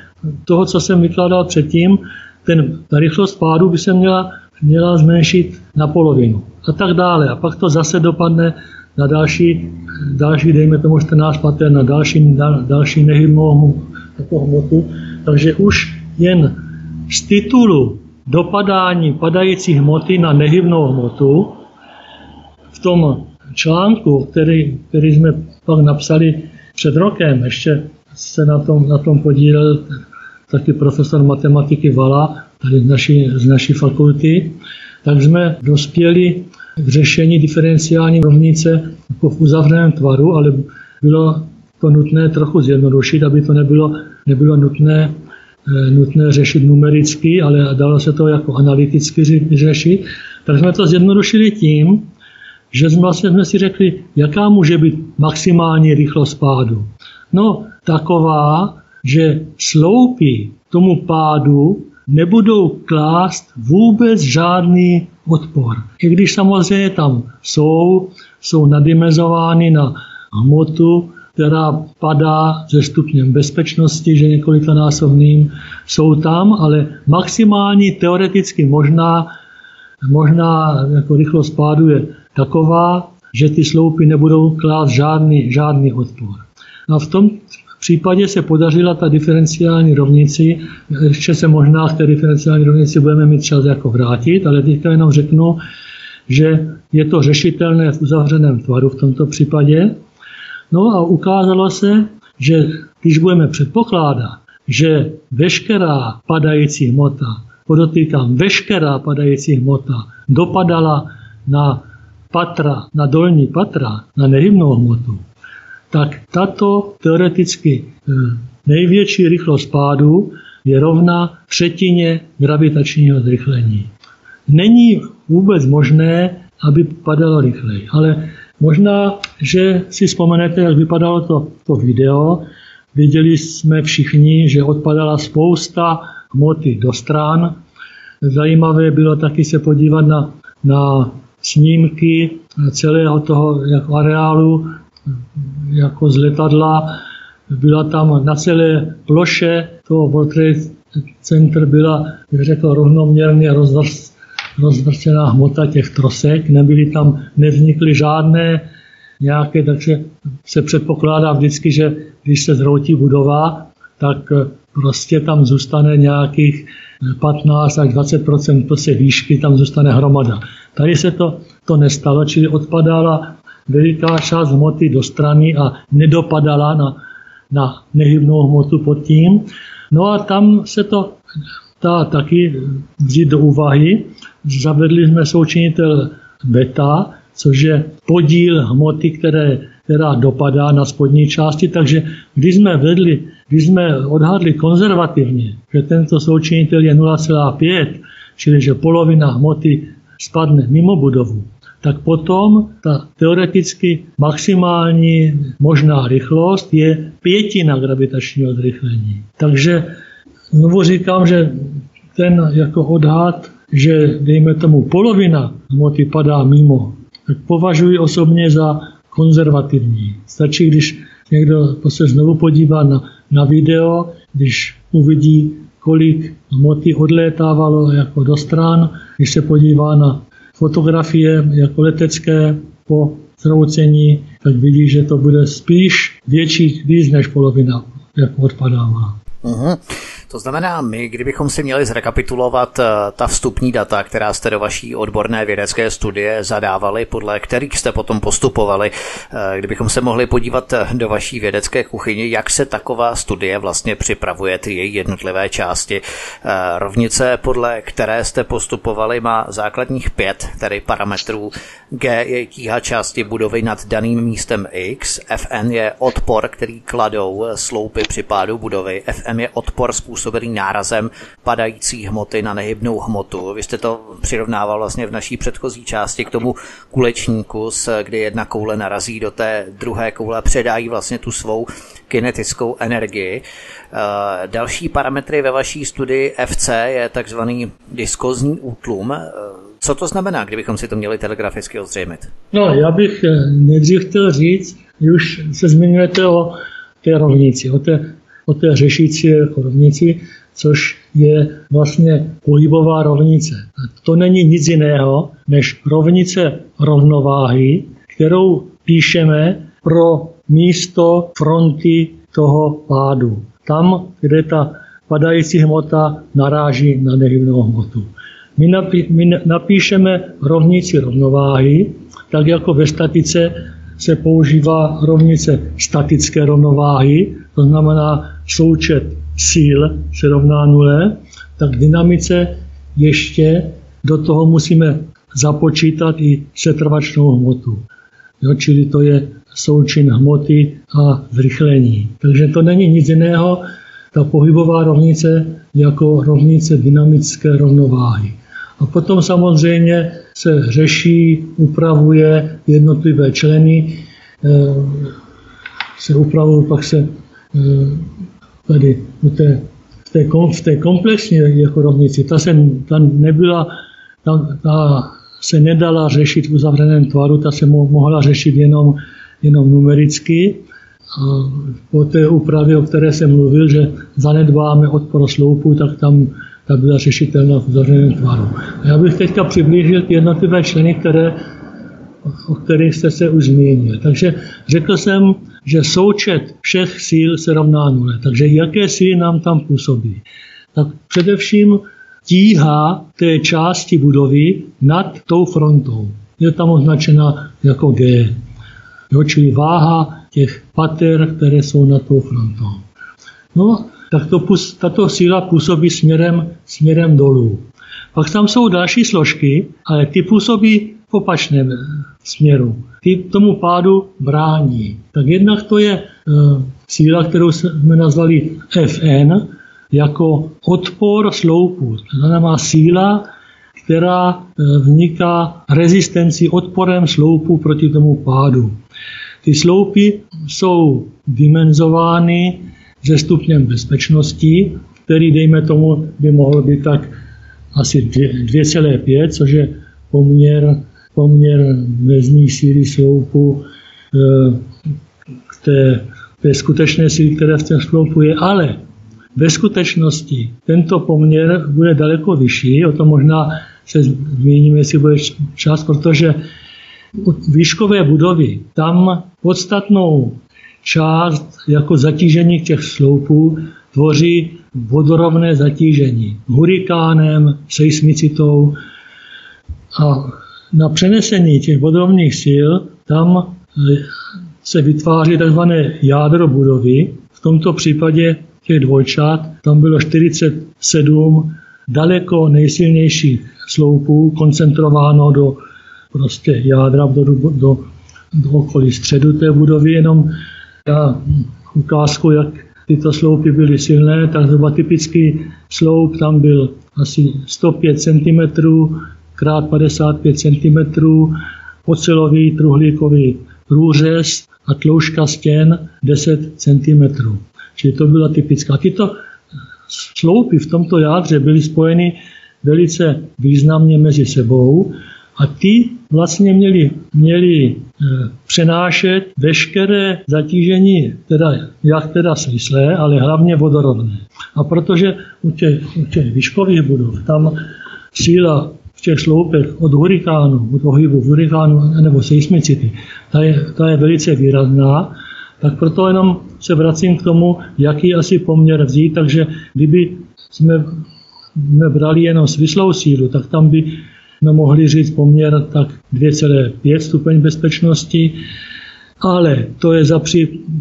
toho, co jsem vykládal předtím, ten, ta rychlost pádu by se měla, měla zmenšit na polovinu a tak dále. A pak to zase dopadne na další, další dejme tomu 14 pater, na další, na, další nehybnou jako hmotu. Takže už jen z titulu dopadání padající hmoty na nehybnou hmotu v tom článku, který, který jsme pak napsali před rokem, ještě se na tom, na tom podílel taky profesor matematiky Vala, tady z naší, z naší fakulty, tak jsme dospěli k řešení diferenciální rovnice jako v uzavřeném tvaru, ale bylo to nutné trochu zjednodušit, aby to nebylo, nebylo nutné, eh, nutné řešit numericky, ale dalo se to jako analyticky řešit. Tak jsme to zjednodušili tím, že jsme, vlastně jsme si řekli, jaká může být maximální rychlost pádu. No, taková, že sloupy tomu pádu nebudou klást vůbec žádný odpor. I když samozřejmě tam jsou, jsou nadimenzovány na hmotu, která padá ze stupněm bezpečnosti, že několikanásobným jsou tam, ale maximální teoreticky možná, možná jako rychlost pádu je taková, že ty sloupy nebudou klást žádný, žádný odpor. A v tom případě se podařila ta diferenciální rovnici, ještě se možná k té diferenciální rovnici budeme mít čas jako vrátit, ale teďka jenom řeknu, že je to řešitelné v uzavřeném tvaru v tomto případě. No a ukázalo se, že když budeme předpokládat, že veškerá padající hmota, podotýkám, veškerá padající hmota dopadala na patra, na dolní patra, na nehybnou hmotu, tak tato teoreticky eh, největší rychlost pádu je rovna třetině gravitačního zrychlení. Není vůbec možné, aby padalo rychleji, ale možná, že si vzpomenete, jak vypadalo to, to video. Viděli jsme všichni, že odpadala spousta hmoty do stran. Zajímavé bylo taky se podívat na, na snímky celého toho jako areálu jako z letadla. Byla tam na celé ploše toho World Trade Center byla, jak řekl, rovnoměrně rozvrstená hmota těch trosek, nebyly tam, nevznikly žádné nějaké, takže se předpokládá vždycky, že když se zroutí budova, tak prostě tam zůstane nějakých 15 až 20% prostě výšky, tam zůstane hromada. Tady se to, to nestalo, čili odpadala veliká část hmoty do strany a nedopadala na, na nehybnou hmotu pod tím. No a tam se to dá taky vzít do úvahy. Zavedli jsme součinitel beta, což je podíl hmoty, které, která dopadá na spodní části. Takže když jsme vedli, když jsme odhadli konzervativně, že tento součinitel je 0,5, čili že polovina hmoty spadne mimo budovu, tak potom ta teoreticky maximální možná rychlost je pětina gravitačního zrychlení. Takže znovu říkám, že ten jako odhad, že dejme tomu polovina hmoty padá mimo, tak považuji osobně za konzervativní. Stačí, když někdo se znovu podívá na, na video, když uvidí, kolik hmoty odlétávalo jako do stran, když se podívá na fotografie jako letecké po zroucení, tak vidí, že to bude spíš větší víc než polovina, jak odpadává. Uh-huh. To znamená, my, kdybychom si měli zrekapitulovat eh, ta vstupní data, která jste do vaší odborné vědecké studie zadávali, podle kterých jste potom postupovali, eh, kdybychom se mohli podívat eh, do vaší vědecké kuchyně, jak se taková studie vlastně připravuje, ty její jednotlivé části. Rovnice, podle které jste postupovali, má základních pět, tedy parametrů. G je tíha části budovy nad daným místem X, Fn je odpor, který kladou sloupy při pádu budovy, Fm je odpor způsobený způsobený nárazem padající hmoty na nehybnou hmotu. Vy jste to přirovnával vlastně v naší předchozí části k tomu kulečníku, kdy jedna koule narazí do té druhé koule a předájí vlastně tu svou kinetickou energii. Eh, další parametry ve vaší studii FC je takzvaný diskozní útlum. Eh, co to znamená, kdybychom si to měli telegraficky ozřejmit? No, já bych eh, nejdřív chtěl říct, už se zmiňujete o té rovnici, o té o té řešící jako rovnici, což je vlastně pohybová rovnice. A to není nic jiného než rovnice rovnováhy, kterou píšeme pro místo fronty toho pádu. Tam, kde ta padající hmota naráží na nehybnou hmotu. My, napí, my napíšeme rovnici rovnováhy, tak jako ve statice se používá rovnice statické rovnováhy, to znamená součet síl se rovná nule, tak dynamice ještě do toho musíme započítat i setrvačnou hmotu. Jo, čili to je součin hmoty a zrychlení. Takže to není nic jiného, ta pohybová rovnice jako rovnice dynamické rovnováhy. A potom samozřejmě se řeší, upravuje jednotlivé členy, eh, se upravují, pak se tady v té, v té, v té komplexní jako rovnici, ta, se, ta nebyla, ta, ta se nedala řešit v uzavřeném tvaru, ta se mohla řešit jenom, jenom numericky. A po té úpravě, o které jsem mluvil, že zanedbáme odpor sloupu, tak tam ta byla řešitelná v uzavřeném tvaru. A já bych teďka přiblížil jednotlivé členy, které, o kterých jste se už zmínil. Takže řekl jsem, že součet všech síl se rovná nule. Takže jaké síly nám tam působí? Tak především tíha té části budovy nad tou frontou. Je tam označena jako G. Jo, čili váha těch pater, které jsou nad tou frontou. No, tak to, tato síla působí směrem, směrem dolů. Pak tam jsou další složky, ale ty působí v opačném směru. Ty tomu pádu brání. Tak jednak to je e, síla, kterou jsme nazvali FN, jako odpor sloupu. To znamená síla, která e, vzniká rezistenci odporem sloupu proti tomu pádu. Ty sloupy jsou dimenzovány se stupněm bezpečnosti, který, dejme tomu, by mohl být tak asi 2,5, což je poměr, poměr mezní síly sloupu e, k té, té skutečné síly, které v tom sloupu je, ale ve skutečnosti tento poměr bude daleko vyšší, o tom možná se zmíním, jestli bude čas, protože výškové budovy, tam podstatnou část jako zatížení těch sloupů tvoří vodorovné zatížení hurikánem, seismicitou a na přenesení těch vodorovných sil tam eh, se vytváří tzv. jádro budovy. V tomto případě těch dvojčat tam bylo 47 daleko nejsilnějších sloupů koncentrováno do prostě jádra do, do, do okolí středu té budovy, jenom já ukázku, jak tyto sloupy byly silné, tak zhruba typický sloup tam byl asi 105 cm krát 55 cm, ocelový truhlíkový průřez a tloušťka stěn 10 cm. Čili to byla typická. Tyto sloupy v tomto jádře byly spojeny velice významně mezi sebou a ty vlastně měli, měli e, přenášet veškeré zatížení, teda, jak teda svislé, ale hlavně vodorovné. A protože u těch, u těch výškových budov tam síla v těch sloupech od hurikánu, od pohybu hurikánu nebo seismicity, ta je, ta je velice výrazná, tak proto jenom se vracím k tomu, jaký asi poměr vzít, takže kdyby jsme, jsme brali jenom svislou sílu, tak tam by jsme mohli říct poměr tak 2,5 stupeň bezpečnosti, ale to je za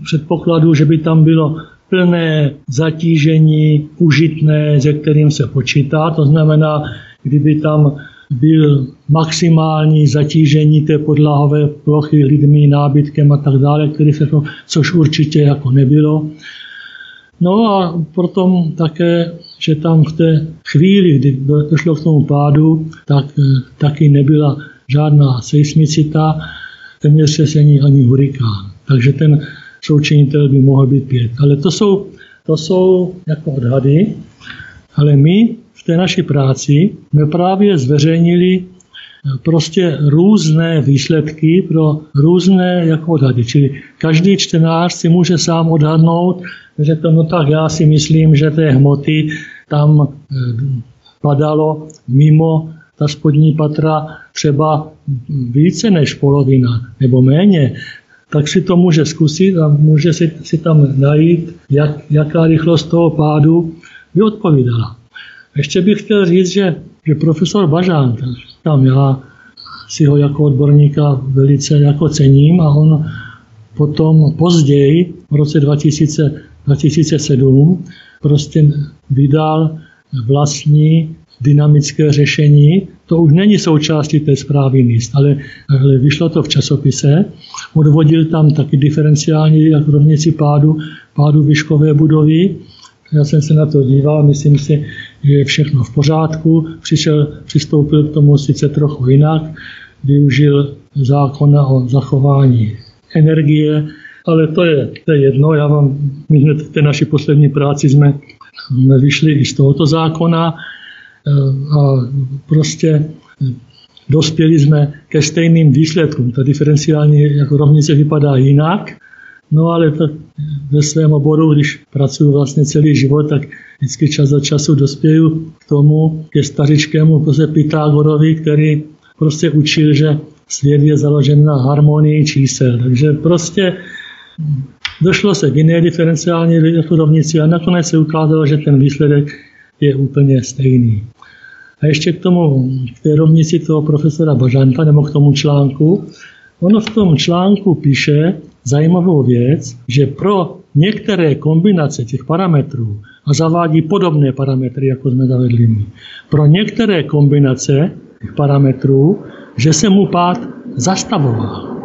předpokladu, že by tam bylo plné zatížení užitné, se kterým se počítá. To znamená, kdyby tam byl maximální zatížení té podlahové plochy lidmi, nábytkem a tak dále, který se to, což určitě jako nebylo. No a potom také, že tam v té chvíli, kdy došlo k tomu pádu, tak eh, taky nebyla žádná seismicita, téměř třesení ani hurikán. Takže ten součinitel by mohl být pět. Ale to jsou, to jsou jako odhady, ale my té naší práci jsme právě zveřejnili eh, prostě různé výsledky pro různé jako odhady. Čili každý čtenář si může sám odhadnout, řekl, no tak já si myslím, že té hmoty tam eh, padalo mimo ta spodní patra třeba více než polovina nebo méně, tak si to může zkusit a může si, si tam najít, jak, jaká rychlost toho pádu by odpovídala. Ještě bych chtěl říct, že, že profesor Bažán, tam já si ho jako odborníka velice jako cením a on potom později, v roce 2000, 2007 prostě vydal vlastní dynamické řešení. To už není součástí té zprávy míst, ale, ale vyšlo to v časopise. Odvodil tam taky diferenciální jak rovnici pádu, pádu výškové budovy. Já jsem se na to díval, myslím si, že je všechno v pořádku. Přišel, přistoupil k tomu sice trochu jinak, využil zákona o zachování energie, ale to je, to je jedno. Já vám, my jsme v té naší poslední práci jsme, jsme vyšli i z tohoto zákona eh, a prostě dospěli jsme ke stejným výsledkům. Ta diferenciální jako rovnice vypadá jinak, no ale to ve svém oboru, když pracuji vlastně celý život, tak vždycky čas za času dospěju k tomu, ke stařičkému prostě Pythagorovi, který prostě učil, že svět je založen na harmonii čísel. Takže prostě Došlo se k jiné diferenciální jako rovnici a nakonec se ukázalo, že ten výsledek je úplně stejný. A ještě k tomu, k té rovnici toho profesora Bažanta, nebo k tomu článku, ono v tom článku píše zajímavou věc, že pro některé kombinace těch parametrů a zavádí podobné parametry, jako jsme zavedli my. Pro některé kombinace těch parametrů, že se mu pád zastavoval.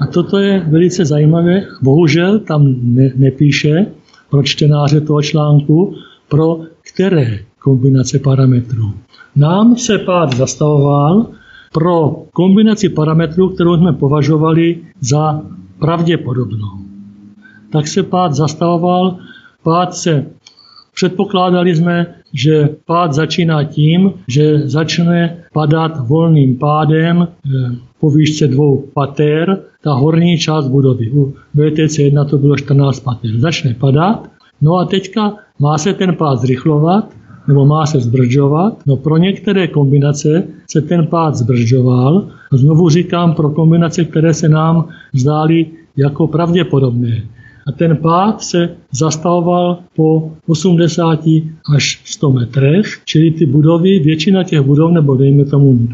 A toto je velice zajímavé. Bohužel tam ne, nepíše pro čtenáře toho článku, pro které kombinace parametrů. Nám se pád zastavoval pro kombinaci parametrů, kterou jsme považovali za pravděpodobnou. Tak se pád zastavoval, pád se Předpokládali jsme, že pád začíná tím, že začne padat volným pádem eh, po výšce dvou pater ta horní část budovy. U BTC 1 to bylo 14 pater. Začne padat, no a teďka má se ten pád zrychlovat, nebo má se zbržďovat. No pro některé kombinace se ten pád zbržďoval. Znovu říkám pro kombinace, které se nám zdály jako pravděpodobné. A ten pád se zastavoval po 80 až 100 metrech, čili ty budovy, většina těch budov, nebo dejme tomu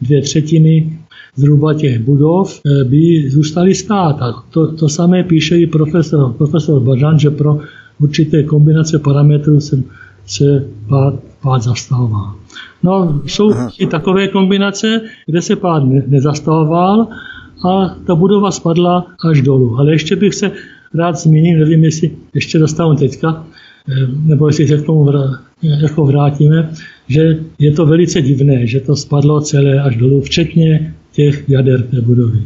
dvě třetiny zhruba těch budov, eh, by zůstaly stát. A to, to samé píše i profesor, profesor Bažan, že pro určité kombinace parametrů se, se pád, pád zastavoval. No, jsou Aha. i takové kombinace, kde se pád ne, nezastavoval a ta budova spadla až dolů. Ale ještě bych se rád zmíním, nevím, jestli ještě dostanu teďka, eh, nebo jestli se k tomu jako vrátíme, že je to velice divné, že to spadlo celé až dolů, včetně těch jader té budovy.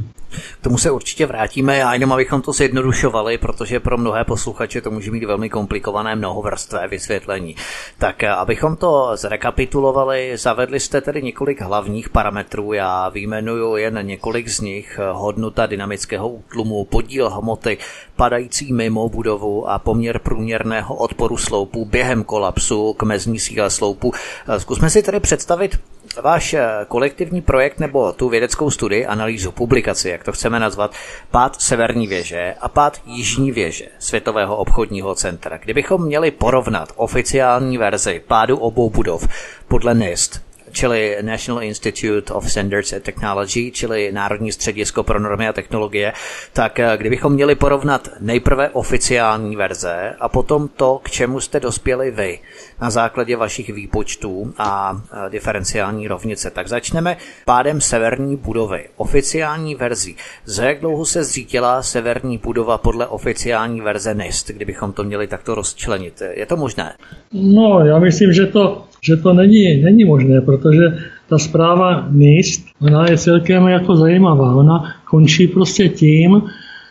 K tomu se určitě vrátíme a jenom abychom to zjednodušovali, protože pro mnohé posluchače to může mít velmi komplikované mnohovrstvé vysvětlení. Tak eh, abychom to zrekapitulovali, zavedli jste tedy několik hlavních parametrů, já vyjmenuju jen několik z nich, hodnota dynamického útlumu, podíl hmoty padající mimo budovu a poměr průměrného odporu sloupu během kolapsu k mezní síle sloupu. Eh, zkusme si tedy představit váš eh, kolektivní projekt nebo tu vědeckou studii, analýzu, publikaci, jak to chceme nazvat, pád severní věže a pád jižní věže Světového obchodního centra. Kdybychom měli porovnat oficiální verzi pádu obou budov podle NIST, čili National Institute of Standards and Technology, čili Národní středisko pro normy a technologie, tak eh, kdybychom měli porovnat nejprve oficiální verze a potom to, k čemu jste dospěli vy na základě vašich výpočtů a eh, diferenciální rovnice, tak začneme pádem severní budovy, oficiální verzí. Za jak dlouho se zřítila severní budova podle oficiální verze NIST, kdybychom to měli takto rozčlenit? Je to možné? No, já myslím, že to že to není, není možné, protože ta zpráva NIST, ona je celkem jako zajímavá. Ona končí prostě tím,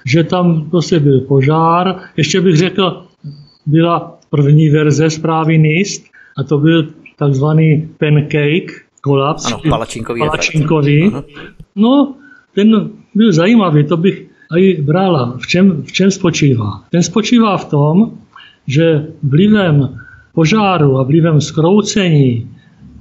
že tam prostě byl požár. Ještě bych řekl, byla první verze zprávy NIST a to byl takzvaný pancake kolaps. Ano, palačinkový. palačinkový. No, ten byl zajímavý, to bych i brala. V čem, v čem spočívá? Ten spočívá v tom, že vlivem požáru a vlivem skroucení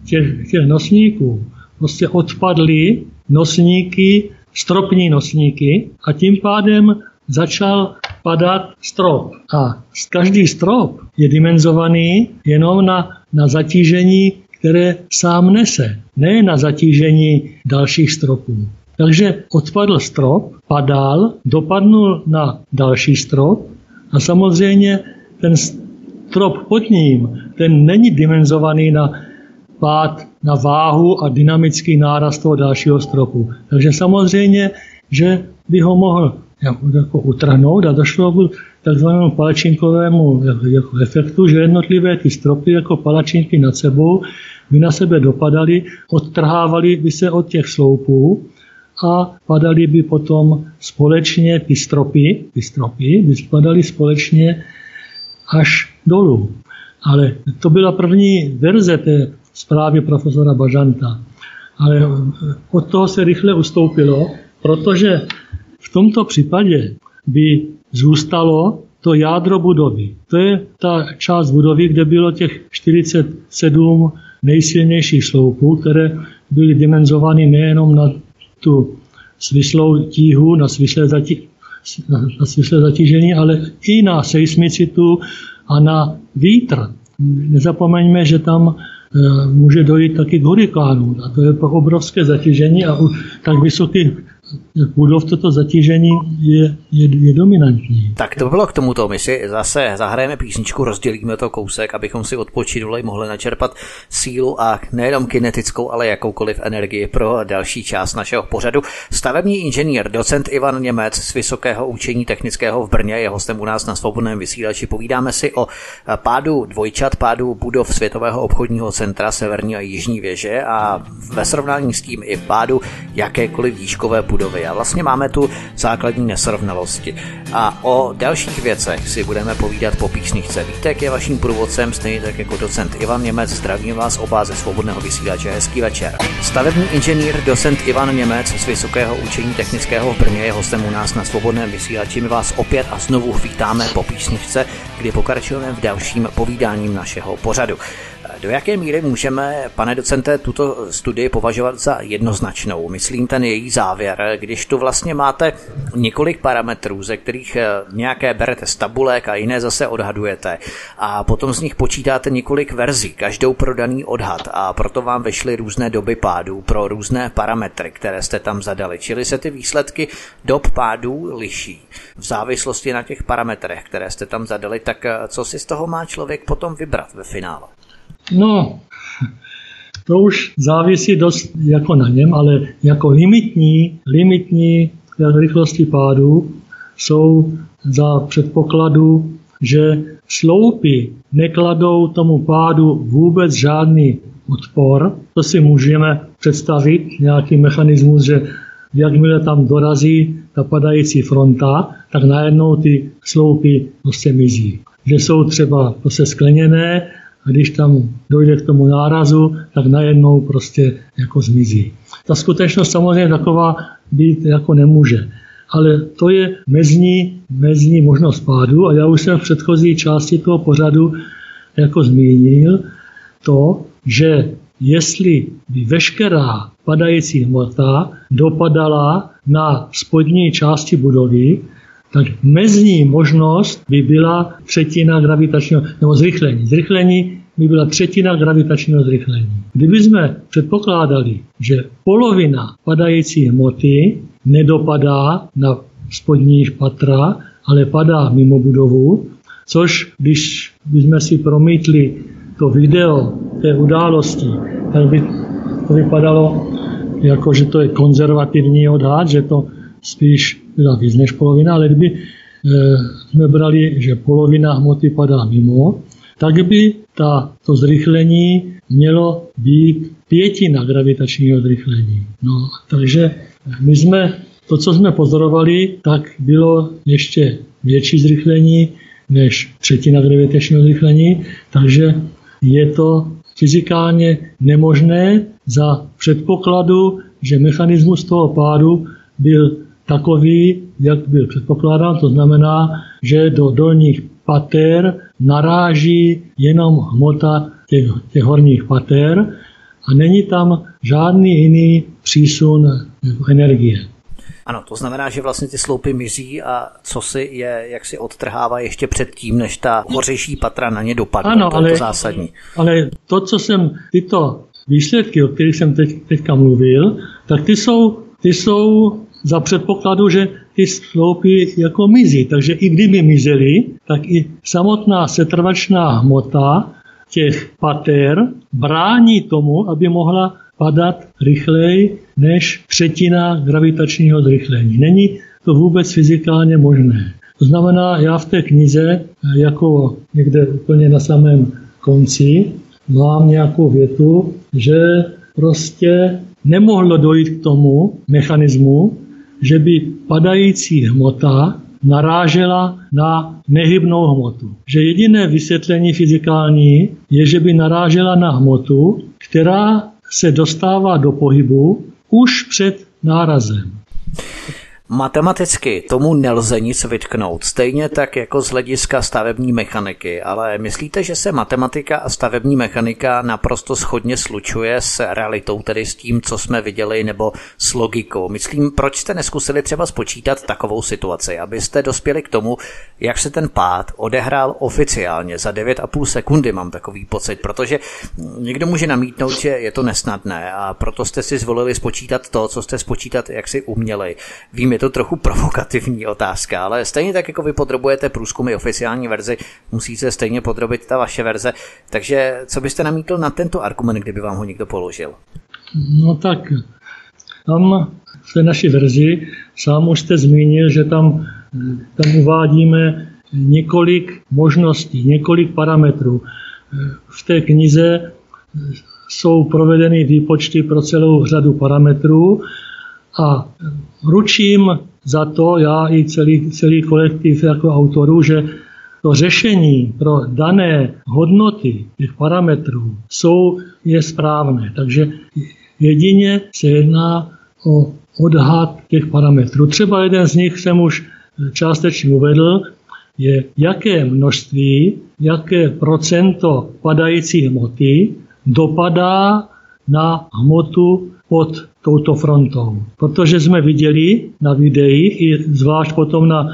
těch, těch nosníků prostě odpadly nosníky, stropní nosníky a tím pádem začal padat strop. A každý strop je dimenzovaný jenom na, na zatížení, které sám nese, ne na zatížení dalších stropů. Takže odpadl strop, padal, dopadnul na další strop a samozřejmě ten strop pod ním, ten není dimenzovaný na pád, na váhu a dynamický nárast toho dalšího stropu. Takže samozřejmě, že by ho mohl jako utrhnout a došlo k takzvanému palačinkovému jako efektu, že jednotlivé ty stropy jako palačinky nad sebou by na sebe dopadaly, odtrhávaly by se od těch sloupů a padaly by potom společně ty stropy, ty stropy by spadaly společně až dolů. Ale to byla první verze té zprávy profesora Bažanta. Ale od toho se rychle ustoupilo, protože v tomto případě by zůstalo to jádro budovy. To je ta část budovy, kde bylo těch 47 nejsilnějších sloupů, které byly dimenzovány nejenom na tu svislou tíhu, na svislé na svislé zatížení, ale i na seismicitu a na vítr. Nezapomeňme, že tam eh, může dojít taky k hurikánu. A to je pak obrovské zatížení a u tak vysokých budov toto zatížení je, je, je dominantní. Tak to bylo k tomuto. My si zase zahrajeme písničku, rozdělíme to kousek, abychom si odpočinuli, mohli načerpat sílu a nejenom kinetickou, ale jakoukoliv energii pro další část našeho pořadu. Stavební inženýr, docent Ivan Němec z Vysokého učení technického v Brně je hostem u nás na svobodném vysílači. Povídáme si o pádu dvojčat, pádu budov Světového obchodního centra Severní a Jižní věže a ve srovnání s tím i pádu jakékoliv výškové budovy. A vlastně máme tu základní nesrovnalosti. A o dalších věcech si budeme povídat po písničce. Vítek je vaším průvodcem, stejně tak jako docent Ivan Němec. Zdravím vás oba ze svobodného vysílače. Hezký večer. Stavební inženýr, docent Ivan Němec z Vysokého učení technického v Brně je hostem u nás na svobodném vysílači. My vás opět a znovu vítáme po písničce, kdy pokračujeme v dalším povídáním našeho pořadu. Do jaké míry můžeme, pane docente, tuto studii považovat za jednoznačnou? Myslím ten její závěr, když tu vlastně máte několik parametrů, ze kterých eh, nějaké berete z tabulek a jiné zase odhadujete a potom z nich počítáte několik verzí, každou pro daný odhad a proto vám vyšly různé doby pádů pro různé parametry, které jste tam zadali. Čili se ty výsledky dob pádů liší v závislosti na těch parametrech, které jste tam zadali, tak eh, co si z toho má člověk potom vybrat ve finále? No, to už závisí dost jako na něm, ale jako limitní, limitní rychlosti pádu jsou za předpokladu, že sloupy nekladou tomu pádu vůbec žádný odpor. To si můžeme představit, nějaký mechanismus, že jakmile tam dorazí ta padající fronta, tak najednou ty sloupy prostě mizí. Že jsou třeba prostě skleněné a když tam dojde k tomu nárazu, tak najednou prostě jako zmizí. Ta skutečnost samozřejmě taková být jako nemůže. Ale to je mezní, mezní možnost pádu a já už jsem v předchozí části toho pořadu jako zmínil to, že jestli by veškerá padající hmota dopadala na spodní části budovy, tak mezní možnost by byla třetina gravitačního, nebo zrychlení. Zrychlení by byla třetina gravitačního zrychlení. Kdyby jsme předpokládali, že polovina padající hmoty nedopadá na spodní patra, ale padá mimo budovu, což když bychom si promítli to video té události, tak by to vypadalo jako, že to je konzervativní odhad, že to spíš byla víc než polovina, ale kdyby e, jsme brali, že polovina hmoty padá mimo, tak by ta, to zrychlení mělo být pětina gravitačního zrychlení. No, takže my jsme, to, co jsme pozorovali, tak bylo ještě větší zrychlení než třetina gravitačního zrychlení, takže je to fyzikálně nemožné za předpokladu, že mechanismus toho pádu byl takový, jak byl předpokládán, to znamená, že do dolních pater naráží jenom hmota těch, těch horních pater a není tam žádný jiný přísun energie. Ano, to znamená, že vlastně ty sloupy mizí a co si je, jak si odtrhává ještě předtím, než ta hořejší patra na ně dopadne. Ano, to ale, je to zásadní. Ale to, co jsem, tyto výsledky, o kterých jsem teď, teďka mluvil, tak ty jsou, ty jsou za předpokladu, že ty sloupy jako mizí. Takže i kdyby mizely, tak i samotná setrvačná hmota těch pater brání tomu, aby mohla padat rychleji než třetina gravitačního zrychlení. Není to vůbec fyzikálně možné. To znamená, já v té knize, jako někde úplně na samém konci, mám nějakou větu, že prostě nemohlo dojít k tomu mechanismu, že by padající hmota narážela na nehybnou hmotu. Že jediné vysvětlení fyzikální je, že by narážela na hmotu, která se dostává do pohybu už před nárazem. Matematicky tomu nelze nic vytknout, stejně tak jako z hlediska stavební mechaniky, ale myslíte, že se matematika a stavební mechanika naprosto schodně slučuje s realitou, tedy s tím, co jsme viděli, nebo s logikou? Myslím, proč jste neskusili třeba spočítat takovou situaci, abyste dospěli k tomu, jak se ten pád odehrál oficiálně za 9,5 sekundy, mám takový pocit, protože někdo může namítnout, že je to nesnadné a proto jste si zvolili spočítat to, co jste spočítat jak si uměli. Vím, je to trochu provokativní otázka, ale stejně tak, jako vy podrobujete průzkumy oficiální verzi, musí se stejně podrobit ta vaše verze. Takže co byste namítl na tento argument, kdyby vám ho někdo položil? No tak, tam v té naší verzi sám už jste zmínil, že tam, tam uvádíme několik možností, několik parametrů. V té knize jsou provedeny výpočty pro celou řadu parametrů a ručím za to, já i celý, celý kolektiv jako autorů, že to řešení pro dané hodnoty těch parametrů jsou, je správné. Takže jedině se jedná o odhad těch parametrů. Třeba jeden z nich jsem už částečně uvedl, je jaké množství, jaké procento padající hmoty dopadá na hmotu pod touto frontou. Protože jsme viděli na videích, i zvlášť potom na,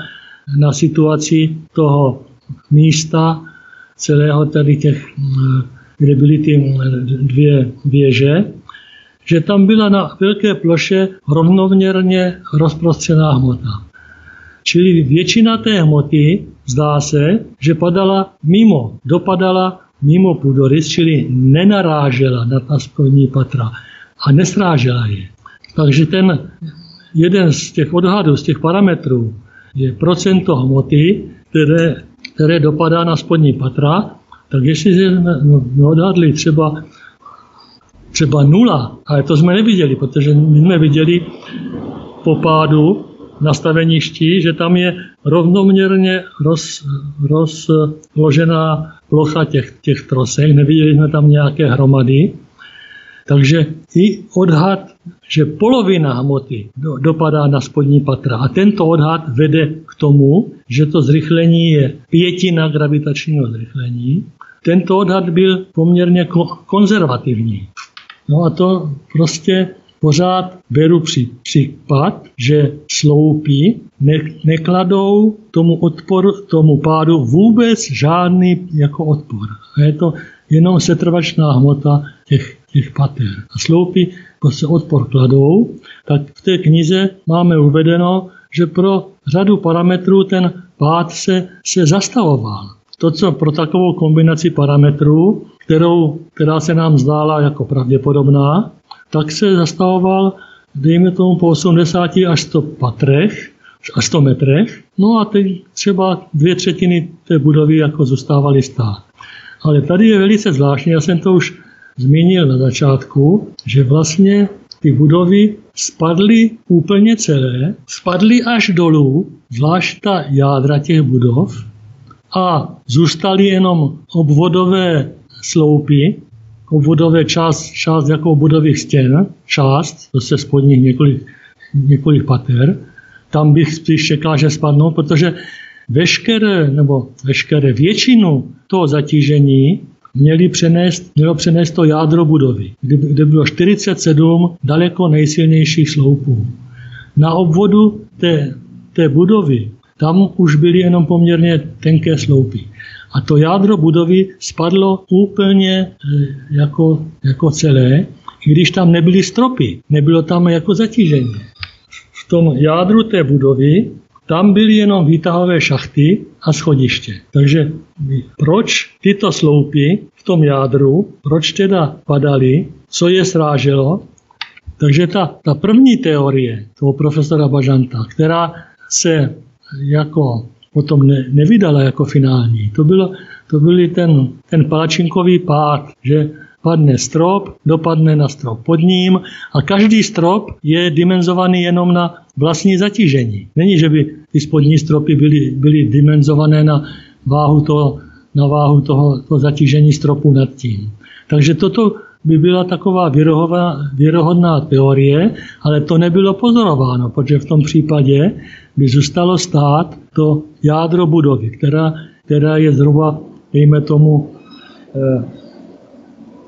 na situaci toho místa, celého tady těch, kde byly ty dvě věže, že tam byla na velké ploše rovnoměrně rozprostřená hmota. Čili většina té hmoty zdá se, že padala mimo, dopadala mimo půdorys, čili nenarážela na ta spodní patra a nesrážela je. Takže ten jeden z těch odhadů, z těch parametrů je procento hmoty, které, které dopadá na spodní patra, tak jestli jsme odhadli třeba, třeba nula, ale to jsme neviděli, protože my jsme viděli po pádu nastaveništi, že tam je rovnoměrně roz, rozložená plocha těch, těch trosek, neviděli jsme tam nějaké hromady, takže i odhad, že polovina hmoty do, dopadá na spodní patra a tento odhad vede k tomu, že to zrychlení je pětina gravitačního zrychlení. Tento odhad byl poměrně konzervativní. No a to prostě pořád beru při, případ, že sloupy ne, nekladou tomu odporu, tomu pádu vůbec žádný jako odpor. A je to jenom setrvačná hmota těch, těch pater. A sloupy se odpor kladou, tak v té knize máme uvedeno, že pro řadu parametrů ten pád se, se zastavoval. To, co pro takovou kombinaci parametrů, kterou, která se nám zdála jako pravděpodobná, tak se zastavoval, dejme tomu, po 80 až 100 patrech, až 100 metrech, no a teď třeba dvě třetiny té budovy jako zůstávaly stát. Ale tady je velice zvláštní, já jsem to už zmínil na začátku, že vlastně ty budovy spadly úplně celé, spadly až dolů, zvlášť ta jádra těch budov, a zůstaly jenom obvodové sloupy, obvodové část, část jako obvodových stěn, část, to se spodních několik, několik pater, tam bych spíš čekal, že spadnou, protože veškeré, nebo veškeré většinu toho zatížení měli přenést, mělo přenést to jádro budovy, kde, kde bylo 47 daleko nejsilnějších sloupů. Na obvodu té, té budovy tam už byly jenom poměrně tenké sloupy. A to jádro budovy spadlo úplně eh, jako, jako celé, i když tam nebyly stropy, nebylo tam jako zatížení. V tom jádru té budovy tam byly jenom výtahové šachty a schodiště. Takže proč tyto sloupy v tom jádru, proč teda padaly, co je sráželo? Takže ta, ta první teorie toho profesora Bažanta, která se jako potom ne, nevydala jako finální. To, bylo, to byl ten, ten palačinkový pád, že padne strop, dopadne na strop pod ním a každý strop je dimenzovaný jenom na vlastní zatížení. Není, že by ty spodní stropy byly, byly dimenzované na váhu toho, na váhu toho, toho zatížení stropu nad tím. Takže toto by byla taková věrohodná teorie, ale to nebylo pozorováno, protože v tom případě by zůstalo stát to jádro budovy, která, která je zhruba, dejme tomu, eh,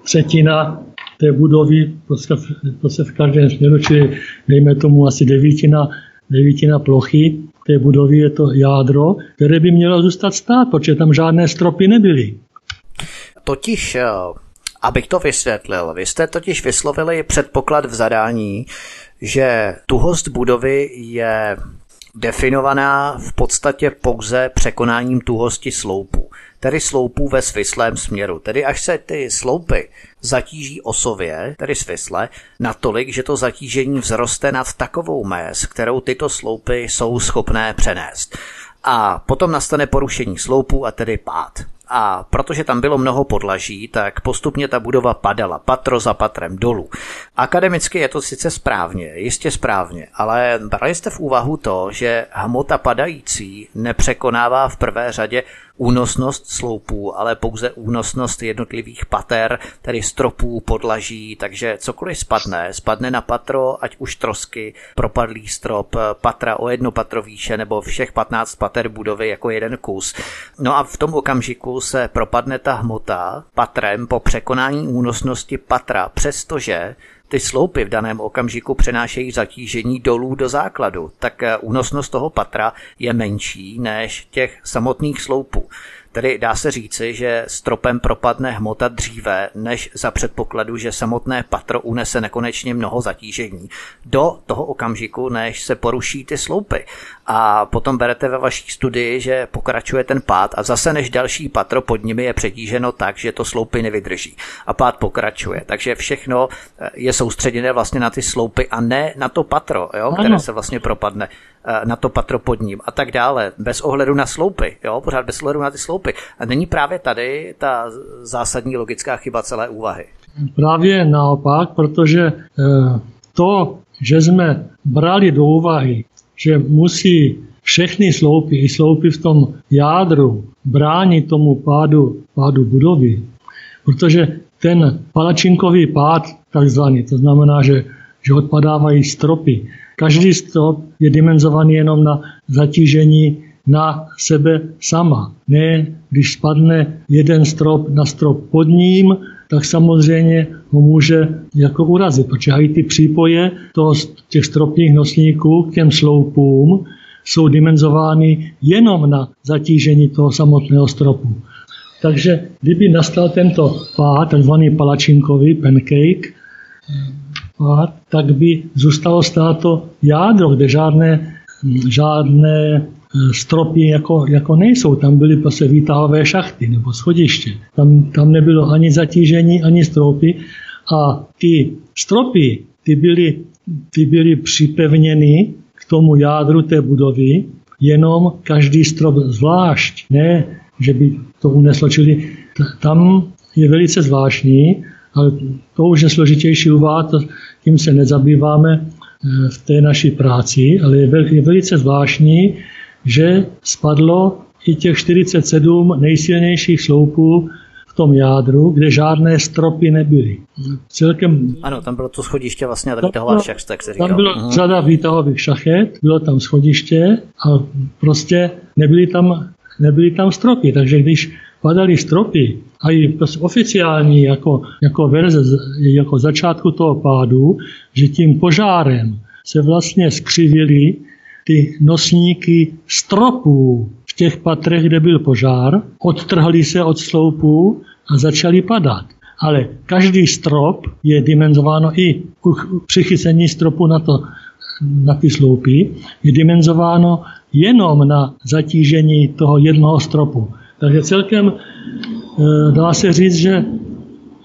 třetina té budovy, prostě, prostě v každém směru, čili dejme tomu asi devítina, devítina plochy té budovy je to jádro, které by mělo zůstat stát, protože tam žádné stropy nebyly. Totiž, eh, abych to vysvětlil, vy jste totiž vyslovili předpoklad v zadání, že tuhost budovy je definovaná v podstatě pouze překonáním tuhosti sloupu, tedy sloupů ve svislém směru. Tedy až se ty sloupy zatíží osově, tedy svisle, natolik, že to zatížení vzroste nad takovou mez, kterou tyto sloupy jsou schopné přenést. A potom nastane porušení sloupů a tedy pád. A protože tam bylo mnoho podlaží, tak postupně ta budova padala patro za patrem dolů. Akademicky je to sice správně, jistě správně, ale brali jste v úvahu to, že hmota padající nepřekonává v prvé řadě únosnost sloupů, ale pouze únosnost jednotlivých pater, tedy stropů, podlaží, takže cokoliv spadne, spadne na patro, ať už trosky, propadlý strop, patra o jedno patro výše nebo všech 15 pater budovy jako jeden kus. No a v tom okamžiku se propadne ta hmota patrem po překonání únosnosti patra, přestože ty sloupy v daném okamžiku přenášejí zatížení dolů do základu, tak eh, únosnost toho patra je menší než těch samotných sloupů. Tedy dá se říci, že stropem propadne hmota dříve, než za předpokladu, že samotné patro unese nekonečně mnoho zatížení. Do toho okamžiku, než se poruší ty sloupy. A potom berete ve vaší studii, že pokračuje ten pád a zase než další patro pod nimi je přetíženo tak, že to sloupy nevydrží. A pád pokračuje. Takže všechno eh, je soustředěné vlastně na ty sloupy a ne na to patro, jo, které se vlastně propadne. Eh, na to patro pod ním a tak dále, bez ohledu na sloupy, jo, pořád bez ohledu na ty sloupy. A není právě tady ta zásadní logická chyba celé úvahy? Právě naopak, protože eh, to, že jsme brali do úvahy, že musí všechny sloupy, i sloupy v tom jádru, bránit tomu pádu, pádu budovy, protože ten palačinkový pád, takzvaný, to znamená, že, že odpadávají stropy, Každý strop je dimenzovaný jenom na zatížení na sebe sama. Ne, když spadne jeden strop na strop pod ním, tak samozřejmě ho může jako urazit, protože ty přípoje toho, těch stropních nosníků k těm sloupům jsou dimenzovány jenom na zatížení toho samotného stropu. Takže kdyby nastal tento pád, takzvaný palačinkový pancake, pád, tak by zůstalo stát to jádro, kde žádné, žádné e, stropy jako, jako nejsou. Tam byly prostě výtahové šachty nebo schodiště. Tam, tam nebylo ani zatížení, ani stropy. A ty stropy, ty byly, ty byly připevněny k tomu jádru té budovy, jenom každý strop zvlášť. Ne, že by to uneslo. Čili tam je velice zvláštní, ale to už je složitější uvát, tím se nezabýváme eh, v té naší práci, ale je velice zvláštní, že spadlo i těch 47 nejsilnějších sloupů v tom jádru, kde žádné stropy nebyly. Celkem... Ano, tam bylo to schodiště vlastně a ta výtahová šachta, jak se říkal. Tam byla uh-huh. řada výtahových šachet, bylo tam schodiště a prostě nebyly tam, nebyly tam stropy, takže když padaly stropy a i prostě oficiální jako, jako verze, jako začátku toho pádu, že tím požárem se vlastně skřivily ty nosníky stropů v těch patrech, kde byl požár, odtrhli se od sloupů a začaly padat. Ale každý strop je dimenzováno i přichycení stropu na, to, na ty sloupy, je dimenzováno jenom na zatížení toho jednoho stropu. Takže celkem eh, dá se říct, že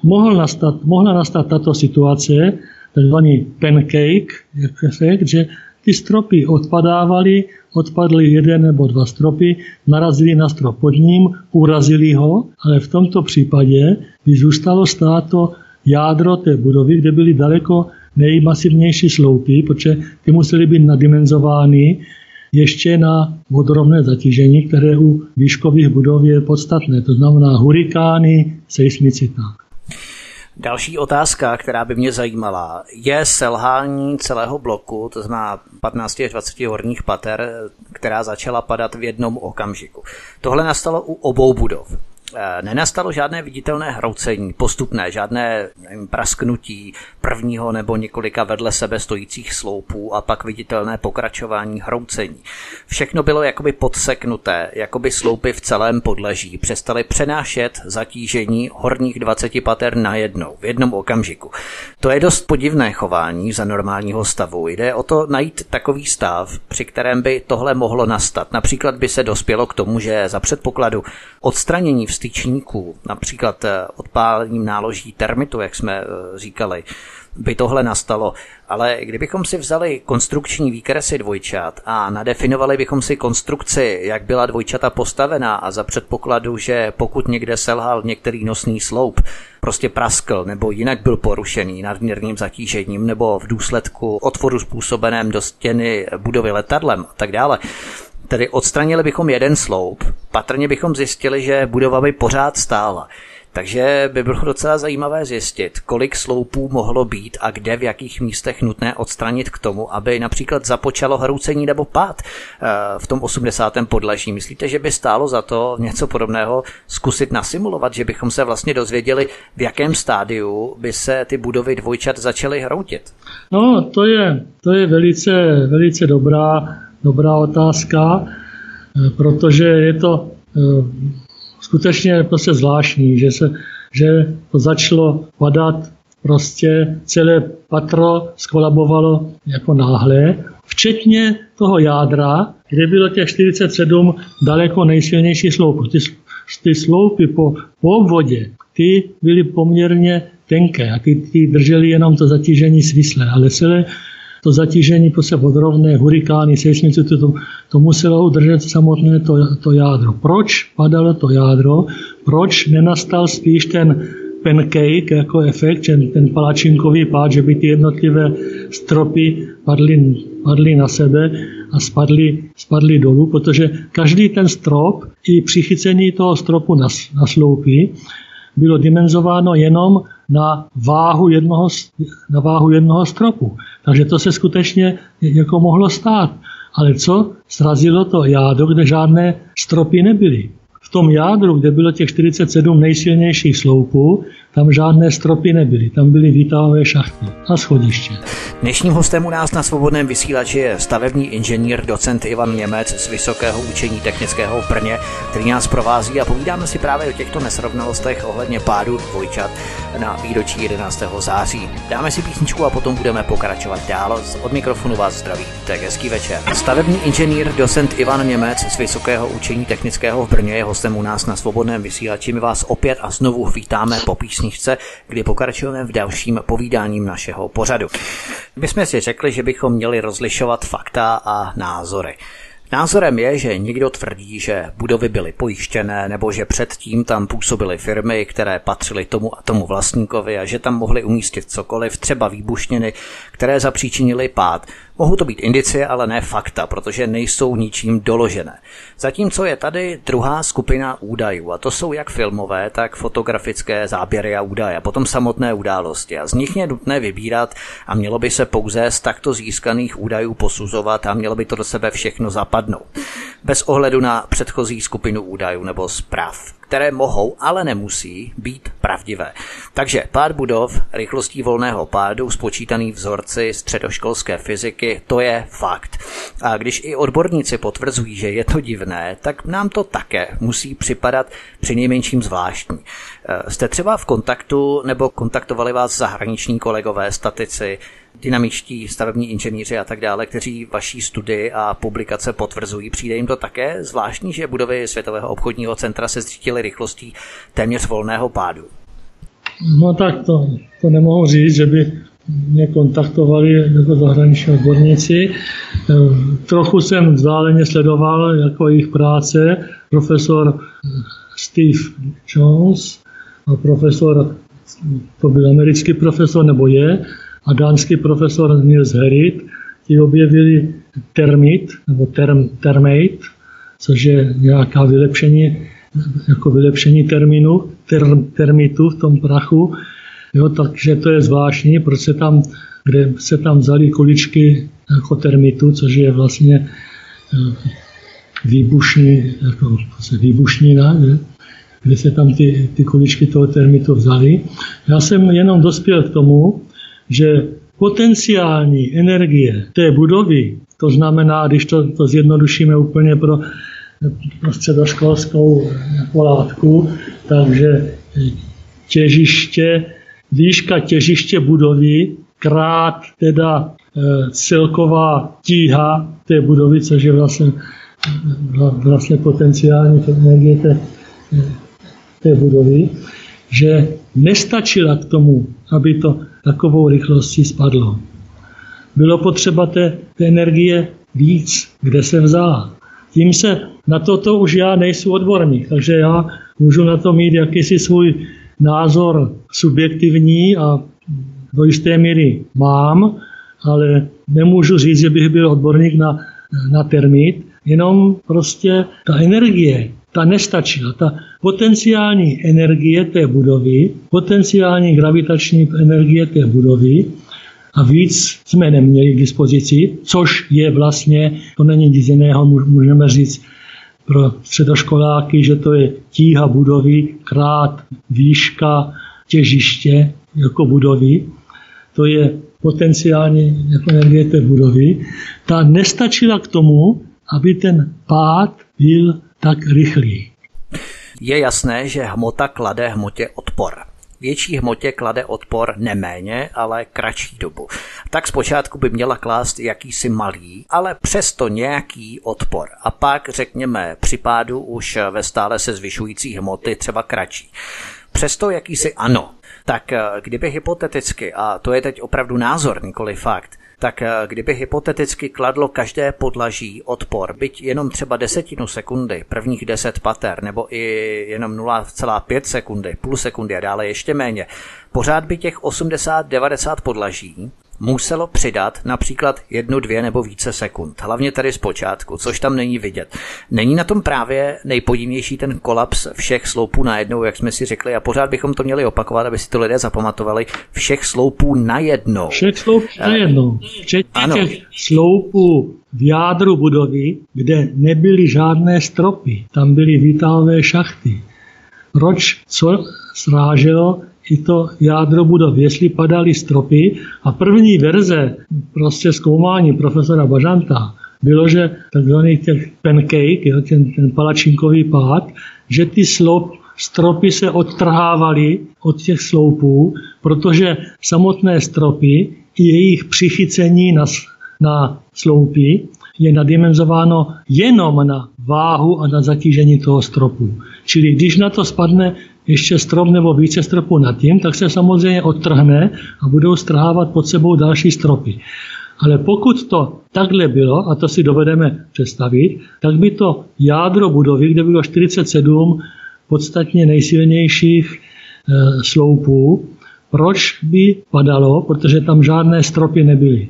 mohl nastat, mohla nastat tato situace, takzvaný pancake efekt, že ty stropy odpadávaly, odpadly jeden nebo dva stropy, narazili na strop pod ním, urazili ho, ale v tomto případě by zůstalo stát to jádro té budovy, kde byly daleko nejmasivnější sloupy, protože ty musely být nadimenzovány ještě na vodorovné zatížení, které u výškových budov je podstatné, to znamená hurikány, seismicita. Další otázka, která by mě zajímala, je selhání celého bloku, to znamená 15 až 20 horních pater, která začala padat v jednom okamžiku. Tohle nastalo u obou budov. Eh, nenastalo žádné viditelné hroucení, postupné, žádné nevím, prasknutí prvního nebo několika vedle sebe stojících sloupů a pak viditelné pokračování hroucení. Všechno bylo jakoby podseknuté, jakoby sloupy v celém podleží přestaly přenášet zatížení horních 20 pater najednou, v jednom okamžiku. To je dost podivné chování za normálního stavu. Jde o to najít takový stav, při kterém by tohle mohlo nastat. Například by se dospělo k tomu, že za předpokladu odstranění styčníků, například eh, odpálením náloží termitu, jak jsme eh, říkali, by tohle nastalo. Ale kdybychom si vzali konstrukční výkresy dvojčat a nadefinovali bychom si konstrukci, jak byla dvojčata postavená a za předpokladu, že pokud někde selhal některý nosný sloup, prostě praskl nebo jinak byl porušený nadměrným zatížením nebo v důsledku otvoru způsobeném do stěny budovy letadlem a tak dále, Tedy odstranili bychom jeden sloup, patrně bychom zjistili, že budova by pořád stála. Takže by bylo docela zajímavé zjistit, kolik sloupů mohlo být a kde v jakých místech nutné odstranit k tomu, aby například započalo hroucení nebo pád eh, v tom 80. podlaží. Myslíte, že by stálo za to něco podobného zkusit nasimulovat, že bychom se vlastně dozvěděli, v jakém stádiu by se ty budovy dvojčat začaly hroutit? No, to je, to je velice, velice dobrá dobrá otázka, eh, protože je to eh, skutečně prostě zvláštní, že, se, že to začalo padat prostě celé patro skolabovalo jako náhle, včetně toho jádra, kde bylo těch 47 daleko nejsilnějších sloupů. Ty, ty sloupy po, po obvodě, ty byly poměrně tenké a ty, ty držely jenom to zatížení svislé, ale celé to zatížení prostě vodrovné, hurikány, seismice, to, to, to muselo udržet samotné to, to jádro. Proč padalo to jádro? Proč nenastal spíš ten pancake jako efekt, ten, ten palačinkový pád, že by ty jednotlivé stropy padly, padly na sebe a spadly, spadly dolů, protože každý ten strop i přichycení toho stropu na, na sloupy bylo dimenzováno jenom na váhu jednoho, na váhu jednoho stropu. Takže to se skutečně jako mohlo stát. Ale co? Srazilo to jádro, kde žádné stropy nebyly. V tom jádru, kde bylo těch 47 nejsilnějších sloupů, tam žádné stropy nebyly, tam byly výtahové šachty a schodiště. Dnešním hostem u nás na svobodném vysílači je stavební inženýr, docent Ivan Němec z Vysokého učení technického v Brně, který nás provází a povídáme si právě o těchto nesrovnalostech ohledně pádu dvojčat na výročí 11. září. Dáme si písničku a potom budeme pokračovat dál. Od mikrofonu vás zdraví tak hezký večer. Stavební inženýr, docent Ivan Němec z Vysokého učení technického v Brně je hostem u nás na svobodném vysílači. My vás opět a znovu vítáme po knížce, kdy pokračujeme v dalším povídáním našeho pořadu. My jsme si řekli, že bychom měli rozlišovat fakta a názory. Názorem je, že někdo tvrdí, že budovy byly pojištěné nebo že předtím tam působily firmy, které patřily tomu a tomu vlastníkovi a že tam mohli umístit cokoliv, třeba výbušniny, které zapříčinily pád. Mohou to být indicie, ale ne fakta, protože nejsou ničím doložené. Zatímco je tady druhá skupina údajů, a to jsou jak filmové, tak fotografické záběry a údaje, a potom samotné události. A z nich je nutné vybírat a mělo by se pouze z takto získaných údajů posuzovat a mělo by to do sebe všechno zapadnout. Bez ohledu na předchozí skupinu údajů nebo zpráv které mohou, ale nemusí být pravdivé. Takže pád budov rychlostí volného pádu spočítaný vzorci středoškolské fyziky, to je fakt. A když i odborníci potvrzují, že je to divné, tak nám to také musí připadat při nejmenším zvláštní. E, jste třeba v kontaktu nebo kontaktovali vás zahraniční kolegové, statici, dynamičtí stavební inženýři a tak dále, kteří vaší studii a publikace potvrzují. Přijde jim to také zvláštní, že budovy Světového obchodního centra se zřítily rychlostí téměř volného pádu? No tak to, to nemohu říct, že by mě kontaktovali jako zahraniční odborníci. Trochu jsem vzdáleně sledoval jako jejich práce. Profesor Steve Jones a profesor, to byl americký profesor, nebo je, a dánský profesor Niels Herit, ti objevili termit, nebo term, termate, což je nějaká vylepšení, jako vylepšení termínu, term, termitu v tom prachu, Jo, takže to je zvláštní, proč se tam, kde se tam vzali kuličky jako termitu, což je vlastně eh, výbušný, jako výbušnina, ne? kde se tam ty, ty kuličky toho termitu vzali. Já jsem jenom dospěl k tomu, že potenciální energie té budovy, to znamená, když to, to zjednodušíme úplně pro, pro středoškolskou jako látku, takže těžiště, výška těžiště budovy krát teda e, celková tíha té budovy, což je vlastně, vlastně potenciální energie té, té budovy, že nestačila k tomu, aby to takovou rychlostí spadlo. Bylo potřeba té, té energie víc, kde se vzala. Tím se na toto už já nejsem odborník, takže já můžu na to mít jakýsi svůj názor subjektivní a do jisté míry mám, ale nemůžu říct, že bych byl odborník na, na termit, jenom prostě ta energie, ta nestačila. Ta potenciální energie té budovy, potenciální gravitační energie té budovy a víc jsme neměli k dispozici, což je vlastně, to není nic jiného, můžeme říct pro středoškoláky, že to je tíha budovy krát výška těžiště jako budovy. To je potenciální jako energie té budovy. Ta nestačila k tomu, aby ten pád byl tak rychlý. Je jasné, že hmota klade hmotě odpor. Větší hmotě klade odpor neméně, ale kratší dobu. Tak zpočátku by měla klást jakýsi malý, ale přesto nějaký odpor. A pak, řekněme, při pádu už ve stále se zvyšující hmoty třeba kratší. Přesto jakýsi ano. Tak eh, kdyby hypoteticky, a to je teď opravdu názor, nikoli fakt, tak eh, kdyby hypoteticky kladlo každé podlaží odpor, byť jenom třeba desetinu sekundy, prvních 10 pater, nebo i jenom 0,5 sekundy, půl sekundy a dále ještě méně, pořád by těch 80-90 podlaží muselo přidat například jednu, dvě nebo více sekund. Hlavně tady z počátku, což tam není vidět. Není na tom právě nejpodivnější ten kolaps všech sloupů najednou, jak jsme si řekli, a pořád bychom to měli opakovat, aby si to lidé zapamatovali. Všech sloupů najednou. Všech sloupů eh, najednou. Včetně ano. těch sloupů v jádru budovy, kde nebyly žádné stropy. Tam byly výtahové šachty. Proč co sráželo i to jádro budov, jestli padaly stropy. A první verze prostě zkoumání profesora Bažanta bylo, že takzvaný těch pancake, jo, ten, ten palačinkový pád, že ty slop, stropy se odtrhávaly od těch sloupů, protože samotné stropy i jejich přichycení na, na sloupy je nadimenzováno jenom na váhu a na zatížení toho stropu. Čili když na to spadne ještě strop nebo více stropů nad tím, tak se samozřejmě odtrhne a budou strhávat pod sebou další stropy. Ale pokud to takhle bylo, a to si dovedeme představit, tak by to jádro budovy, kde bylo 47 podstatně nejsilnějších e, sloupů, proč by padalo, protože tam žádné stropy nebyly.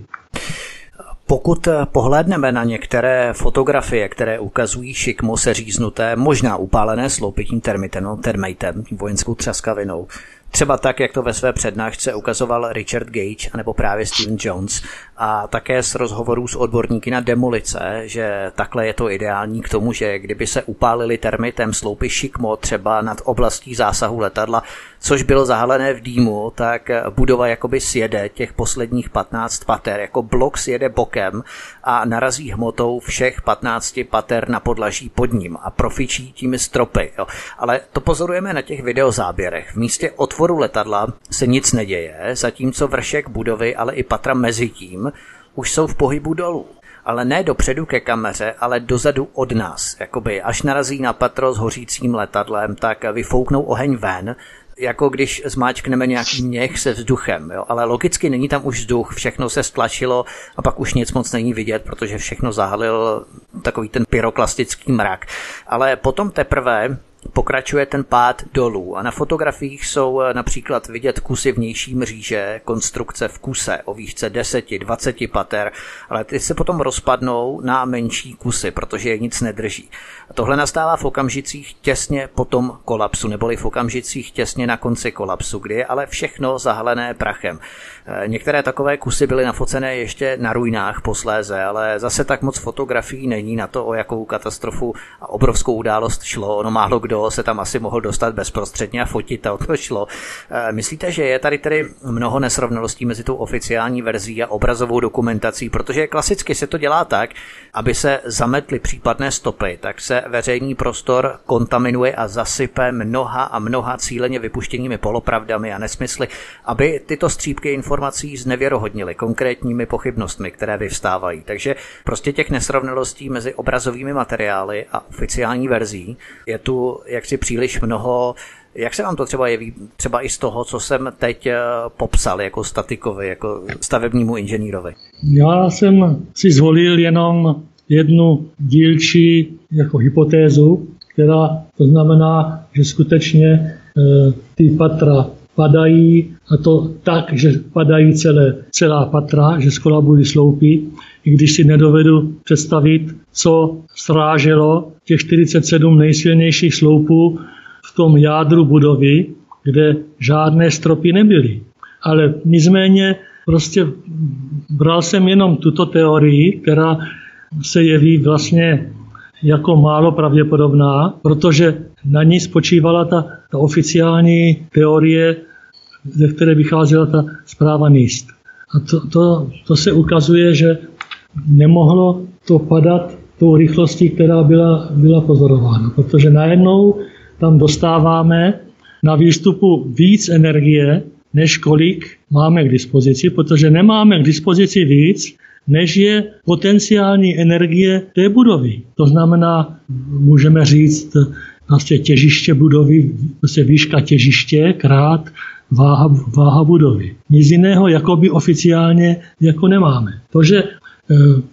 Pokud eh, pohlédneme na některé fotografie, které ukazují šikmo seříznuté, možná upálené sloupitím termitem, no, termitem, vojenskou třaskavinou, Třeba tak, jak to ve své přednášce ukazoval Richard Gage anebo právě Steven Jones a také z rozhovorů s odborníky na demolice, že takhle je to ideální k tomu, že kdyby se upálili termitem sloupy šikmo třeba nad oblastí zásahu letadla, což bylo zahalené v dýmu, tak budova jakoby sjede těch posledních 15 pater, jako blok sjede bokem a narazí hmotou všech 15 pater na podlaží pod ním a profičí tím stropy. Jo. Ale to pozorujeme na těch videozáběrech. V místě otvoru letadla se nic neděje, zatímco vršek budovy, ale i patra mezi tím už jsou v pohybu dolů ale ne dopředu ke kameře, ale dozadu od nás. Jakoby až narazí na patro s hořícím letadlem, tak vyfouknou oheň ven jako když zmáčkneme nějaký měch se vzduchem, jo? ale logicky není tam už vzduch, všechno se stlačilo a pak už nic moc není vidět, protože všechno zahalil takový ten pyroklastický mrak. Ale potom teprve pokračuje ten pád dolů a na fotografiích jsou eh, například vidět kusy vnější mříže, konstrukce v kuse o výšce 10-20 pater, ale ty se potom rozpadnou na menší kusy, protože je nic nedrží. A tohle nastává v okamžicích těsně po tom kolapsu, neboli v okamžicích těsně na konci kolapsu, kdy je ale všechno zahalené prachem. Eh, některé takové kusy byly nafocené ještě na ruinách posléze, ale zase tak moc fotografií není na to, o jakou katastrofu a obrovskou událost šlo. Ono málo kdo se tam asi mohl dostat bezprostředně a fotit a o to šlo. Eh, myslíte, že je tady tedy mnoho nesrovnalostí mezi tou oficiální verzí a obrazovou dokumentací, protože klasicky se to dělá tak, aby se zametly případné stopy, tak se veřejný prostor kontaminuje a zasype mnoha a mnoha cíleně vypuštěnými polopravdami a nesmysly, aby tyto střípky informací znevěrohodnily konkrétními pochybnostmi, které vyvstávají. Takže prostě těch nesrovnalostí mezi obrazovými materiály a oficiální verzí je tu jaksi příliš mnoho jak se vám to třeba jeví, třeba i z toho, co jsem teď eh, popsal jako statikovi, jako stavebnímu inženýrovi? Já jsem si zvolil jenom jednu dílčí jako hypotézu, která to znamená, že skutečně e, ty patra padají a to tak, že padají celé, celá patra, že skolabují sloupy, i když si nedovedu představit, co sráželo těch 47 nejsilnějších sloupů v tom jádru budovy, kde žádné stropy nebyly. Ale nicméně prostě bral jsem jenom tuto teorii, která se jeví vlastně jako málo pravděpodobná, protože na ní spočívala ta, ta oficiální teorie, ze které vycházela ta zpráva NIST. A to, to, to se ukazuje, že nemohlo to padat tou rychlostí, která byla, byla pozorována, protože najednou tam dostáváme na výstupu víc energie, než kolik máme k dispozici, protože nemáme k dispozici víc, než je potenciální energie té budovy. To znamená, můžeme říct, vlastně těžiště budovy, prostě výška těžiště krát váha, váha budovy. Nic jiného jakoby oficiálně jako nemáme. To, že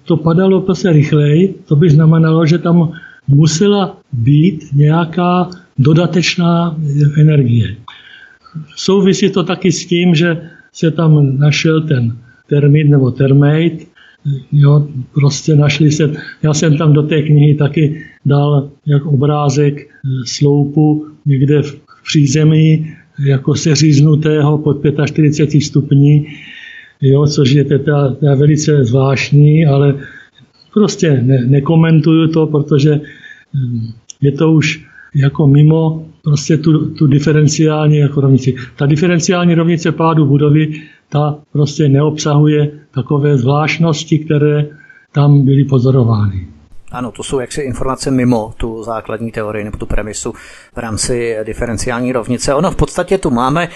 to padalo prostě rychleji, to by znamenalo, že tam musela být nějaká dodatečná energie. Souvisí to taky s tím, že se tam našel ten termit nebo termate, jo, prostě našli se, já jsem tam do té knihy taky dal jak obrázek e, sloupu někde v přízemí, jako seříznutého pod 45 stupní, jo, což je teda, teda velice zvláštní, ale prostě ne, nekomentuju to, protože hm, je to už jako mimo prostě tu, tu diferenciální jako rovnici. Ta diferenciální rovnice pádu budovy, ta prostě neobsahuje takové zvláštnosti, které tam byly pozorovány. Ano, to jsou jaksi informace mimo tu základní teorii nebo tu premisu v rámci diferenciální rovnice. Ono v podstatě tu máme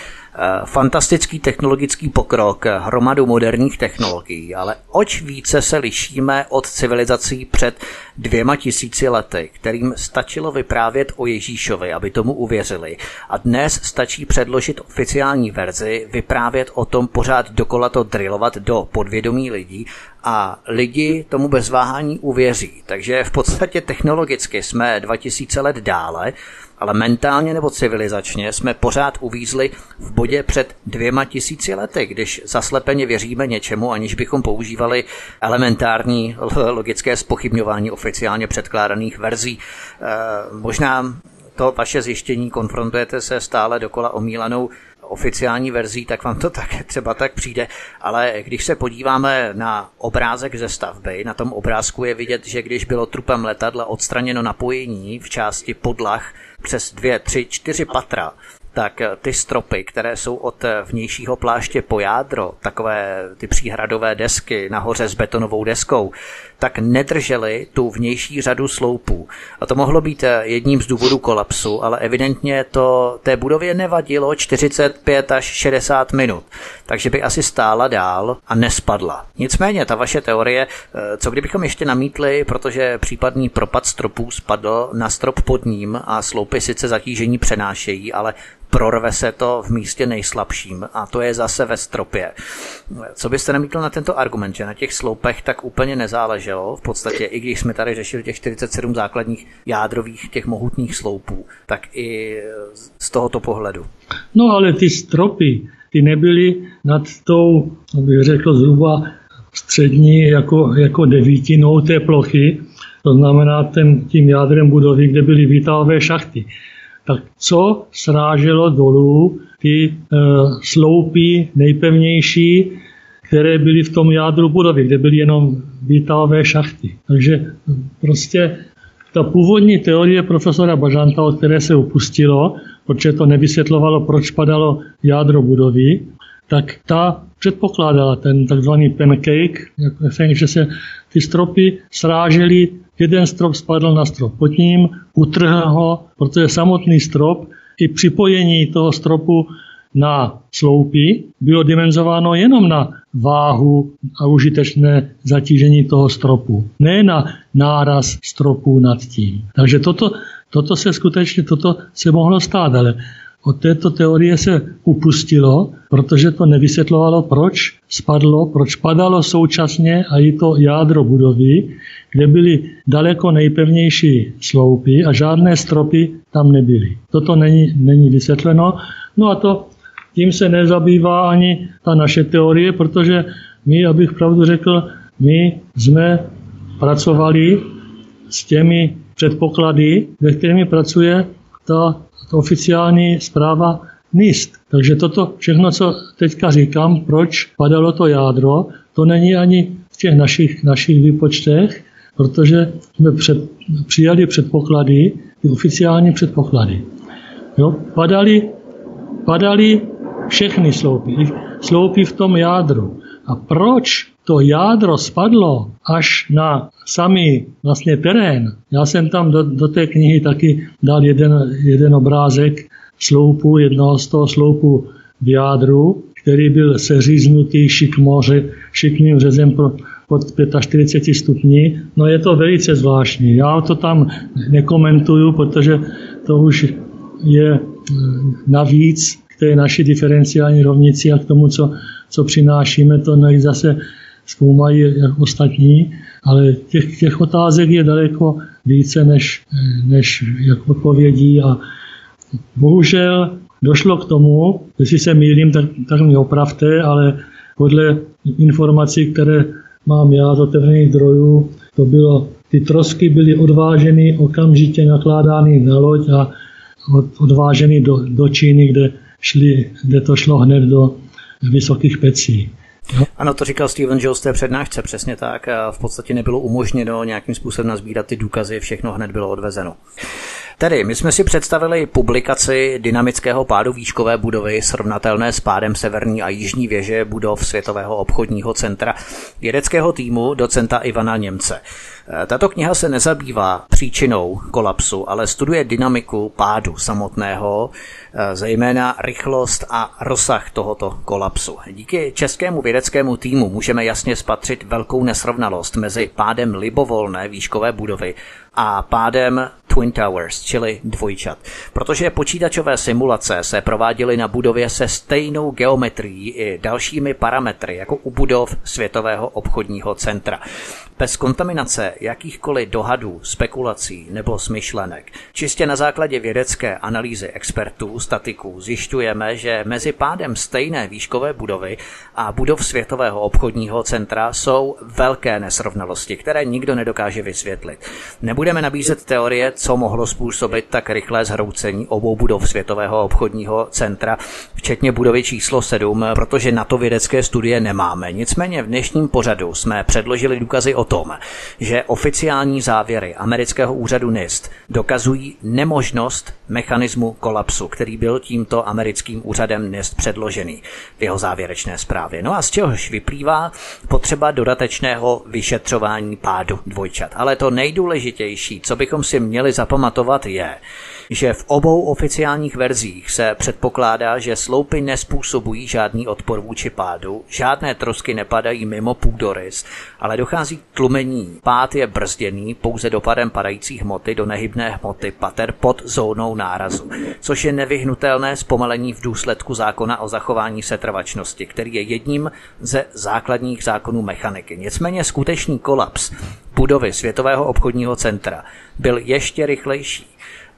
fantastický technologický pokrok, hromadu moderních technologií, ale oč více se lišíme od civilizací před dvěma tisíci lety, kterým stačilo vyprávět o Ježíšovi, aby tomu uvěřili. A dnes stačí předložit oficiální verzi, vyprávět o tom pořád dokola to drillovat do podvědomí lidí a lidi tomu bez váhání uvěří. Takže v podstatě technologicky jsme 2000 let dále, ale mentálně nebo civilizačně jsme pořád uvízli v bodě před dvěma tisíci lety, když zaslepeně věříme něčemu, aniž bychom používali elementární logické spochybňování oficiálně předkládaných verzí. E, možná to vaše zjištění konfrontujete se stále dokola omílanou oficiální verzí, tak vám to tak třeba tak přijde. Ale když se podíváme na obrázek ze stavby, na tom obrázku je vidět, že když bylo trupem letadla odstraněno napojení v části podlah přes dvě, tři, čtyři patra, tak ty stropy, které jsou od vnějšího pláště po jádro, takové ty příhradové desky nahoře s betonovou deskou, tak nedržely tu vnější řadu sloupů. A to mohlo být jedním z důvodů kolapsu, ale evidentně to té budově nevadilo 45 až 60 minut, takže by asi stála dál a nespadla. Nicméně ta vaše teorie, co kdybychom ještě namítli, protože případný propad stropů spadl na strop pod ním a sloupy sice zatížení přenášejí, ale prorve se to v místě nejslabším a to je zase ve stropě. Co byste namítl na tento argument, že na těch sloupech tak úplně nezáleželo, v podstatě i když jsme tady řešili těch 47 základních jádrových těch mohutných sloupů, tak i z tohoto pohledu. No ale ty stropy, ty nebyly nad tou, abych řekl, zhruba střední jako, jako devítinou té plochy, to znamená ten, tím jádrem budovy, kde byly výtahové šachty. Tak co sráželo dolů ty e, sloupy nejpevnější, které byly v tom jádru budovy, kde byly jenom výtahové šachty. Takže prostě ta původní teorie profesora Bažanta, od které se upustilo, protože to nevysvětlovalo, proč padalo jádro budovy, tak ta předpokládala ten takzvaný pancake, že se ty stropy srážely, jeden strop spadl na strop pod ním, utrhl ho, protože samotný strop i připojení toho stropu na sloupy bylo dimenzováno jenom na váhu a užitečné zatížení toho stropu, ne na náraz stropu nad tím. Takže toto, toto se skutečně toto se mohlo stát, ale od této teorie se upustilo, protože to nevysvětlovalo, proč spadlo, proč padalo současně a i to jádro budovy, kde byly daleko nejpevnější sloupy a žádné stropy tam nebyly. Toto není, není vysvětleno. No a to tím se nezabývá ani ta naše teorie, protože my, abych pravdu řekl, my jsme pracovali s těmi předpoklady, ve kterými pracuje ta, ta oficiální zpráva NIST. Takže toto všechno, co teďka říkám, proč padalo to jádro, to není ani v těch našich, našich výpočtech, protože jsme před, přijali předpoklady, ty oficiální předpoklady. Jo, padali, padali všechny sloupy, sloupy v tom jádru. A proč to jádro spadlo až na samý vlastně terén. Já jsem tam do, do té knihy taky dal jeden, jeden obrázek sloupu, jednoho z toho sloupu v jádru, který byl seříznutý šikmoře, šikmým řezem pro, pod 45 stupní. No je to velice zvláštní. Já to tam nekomentuju, protože to už je eh, navíc k té naší diferenciální rovnici a k tomu, co, co přinášíme, to nech zase zkoumají ostatní, ale těch, těch otázek je daleko více než, než jak odpovědí a bohužel došlo k tomu, jestli se mýlím, tak, tak mě opravte, ale podle informací, které mám já z otevřených zdrojů, to bylo, ty trosky byly odváženy, okamžitě nakládány na loď a odváženy do, do Číny, kde, šli, kde to šlo hned do vysokých pecí. Ano, to říkal Steven Jones té přednášce, přesně tak. V podstatě nebylo umožněno nějakým způsobem nazbírat ty důkazy, všechno hned bylo odvezeno. Tedy, my jsme si představili publikaci dynamického pádu výškové budovy srovnatelné s pádem severní a jižní věže budov Světového obchodního centra vědeckého týmu docenta Ivana Němce. Tato kniha se nezabývá příčinou kolapsu, ale studuje dynamiku pádu samotného, zejména rychlost a rozsah tohoto kolapsu. Díky českému vědeckému týmu můžeme jasně spatřit velkou nesrovnalost mezi pádem libovolné výškové budovy a pádem Twin Towers, čili dvojčat. Protože počítačové simulace se prováděly na budově se stejnou geometrií i dalšími parametry jako u budov Světového obchodního centra. Bez kontaminace jakýchkoliv dohadů, spekulací nebo smyšlenek. Čistě na základě vědecké analýzy expertů, statiků zjišťujeme, že mezi pádem stejné výškové budovy a budov Světového obchodního centra jsou velké nesrovnalosti, které nikdo nedokáže vysvětlit. Nebudeme nabízet teorie, co mohlo způsobit tak rychlé zhroucení obou budov Světového obchodního centra, včetně budovy číslo 7, protože na to vědecké studie nemáme. Nicméně v dnešním pořadu jsme předložili důkazy o tom, že oficiální závěry amerického úřadu NIST dokazují nemožnost mechanismu kolapsu, který byl tímto americkým úřadem NIST předložený v jeho závěrečné zprávě. No a z čehož vyplývá potřeba dodatečného vyšetřování pádu dvojčat. Ale to nejdůležitější, co bychom si měli zapamatovat, je, že v obou oficiálních verzích se předpokládá, že sloupy nespůsobují žádný odpor vůči pádu, žádné trosky nepadají mimo půdorys, ale dochází k tlumení. Pád je brzděný pouze dopadem padající hmoty do nehybné hmoty pater pod zónou nárazu, což je nevyhnutelné zpomalení v důsledku zákona o zachování setrvačnosti, který je jedním ze základních zákonů mechaniky. Nicméně skutečný kolaps budovy Světového obchodního centra byl ještě rychlejší.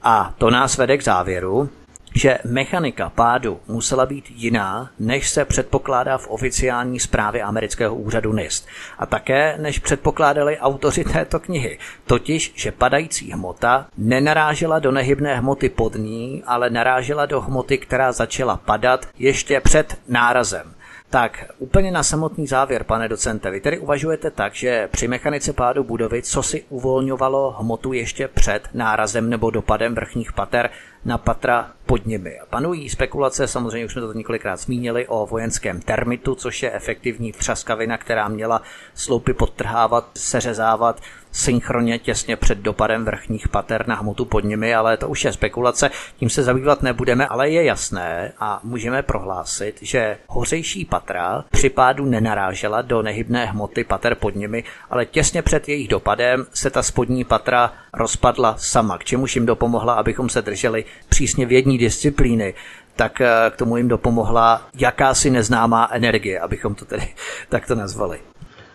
A to nás vede k závěru, že mechanika pádu musela být jiná, než se předpokládá v oficiální zprávě amerického úřadu NIST. A také, než předpokládali autoři této knihy. Totiž, že padající hmota nenarážela do nehybné hmoty pod ní, ale narážela do hmoty, která začala padat ještě před nárazem. Tak, úplně na samotný závěr, pane docente, vy tedy uvažujete tak, že při mechanice pádu budovy, co si uvolňovalo hmotu ještě před nárazem nebo dopadem vrchních pater na patra pod nimi. Panují spekulace, samozřejmě už jsme to několikrát zmínili, o vojenském termitu, což je efektivní třaskavina, která měla sloupy podtrhávat, seřezávat synchronně těsně před dopadem vrchních pater na hmotu pod nimi, ale to už je spekulace, tím se zabývat nebudeme, ale je jasné a můžeme prohlásit, že hořejší patra při pádu nenarážela do nehybné hmoty pater pod nimi, ale těsně před jejich dopadem se ta spodní patra rozpadla sama, k čemuž jim dopomohla, abychom se drželi přísně vědní disciplíny, tak eh, k tomu jim dopomohla jakási neznámá energie, abychom to tedy takto nazvali.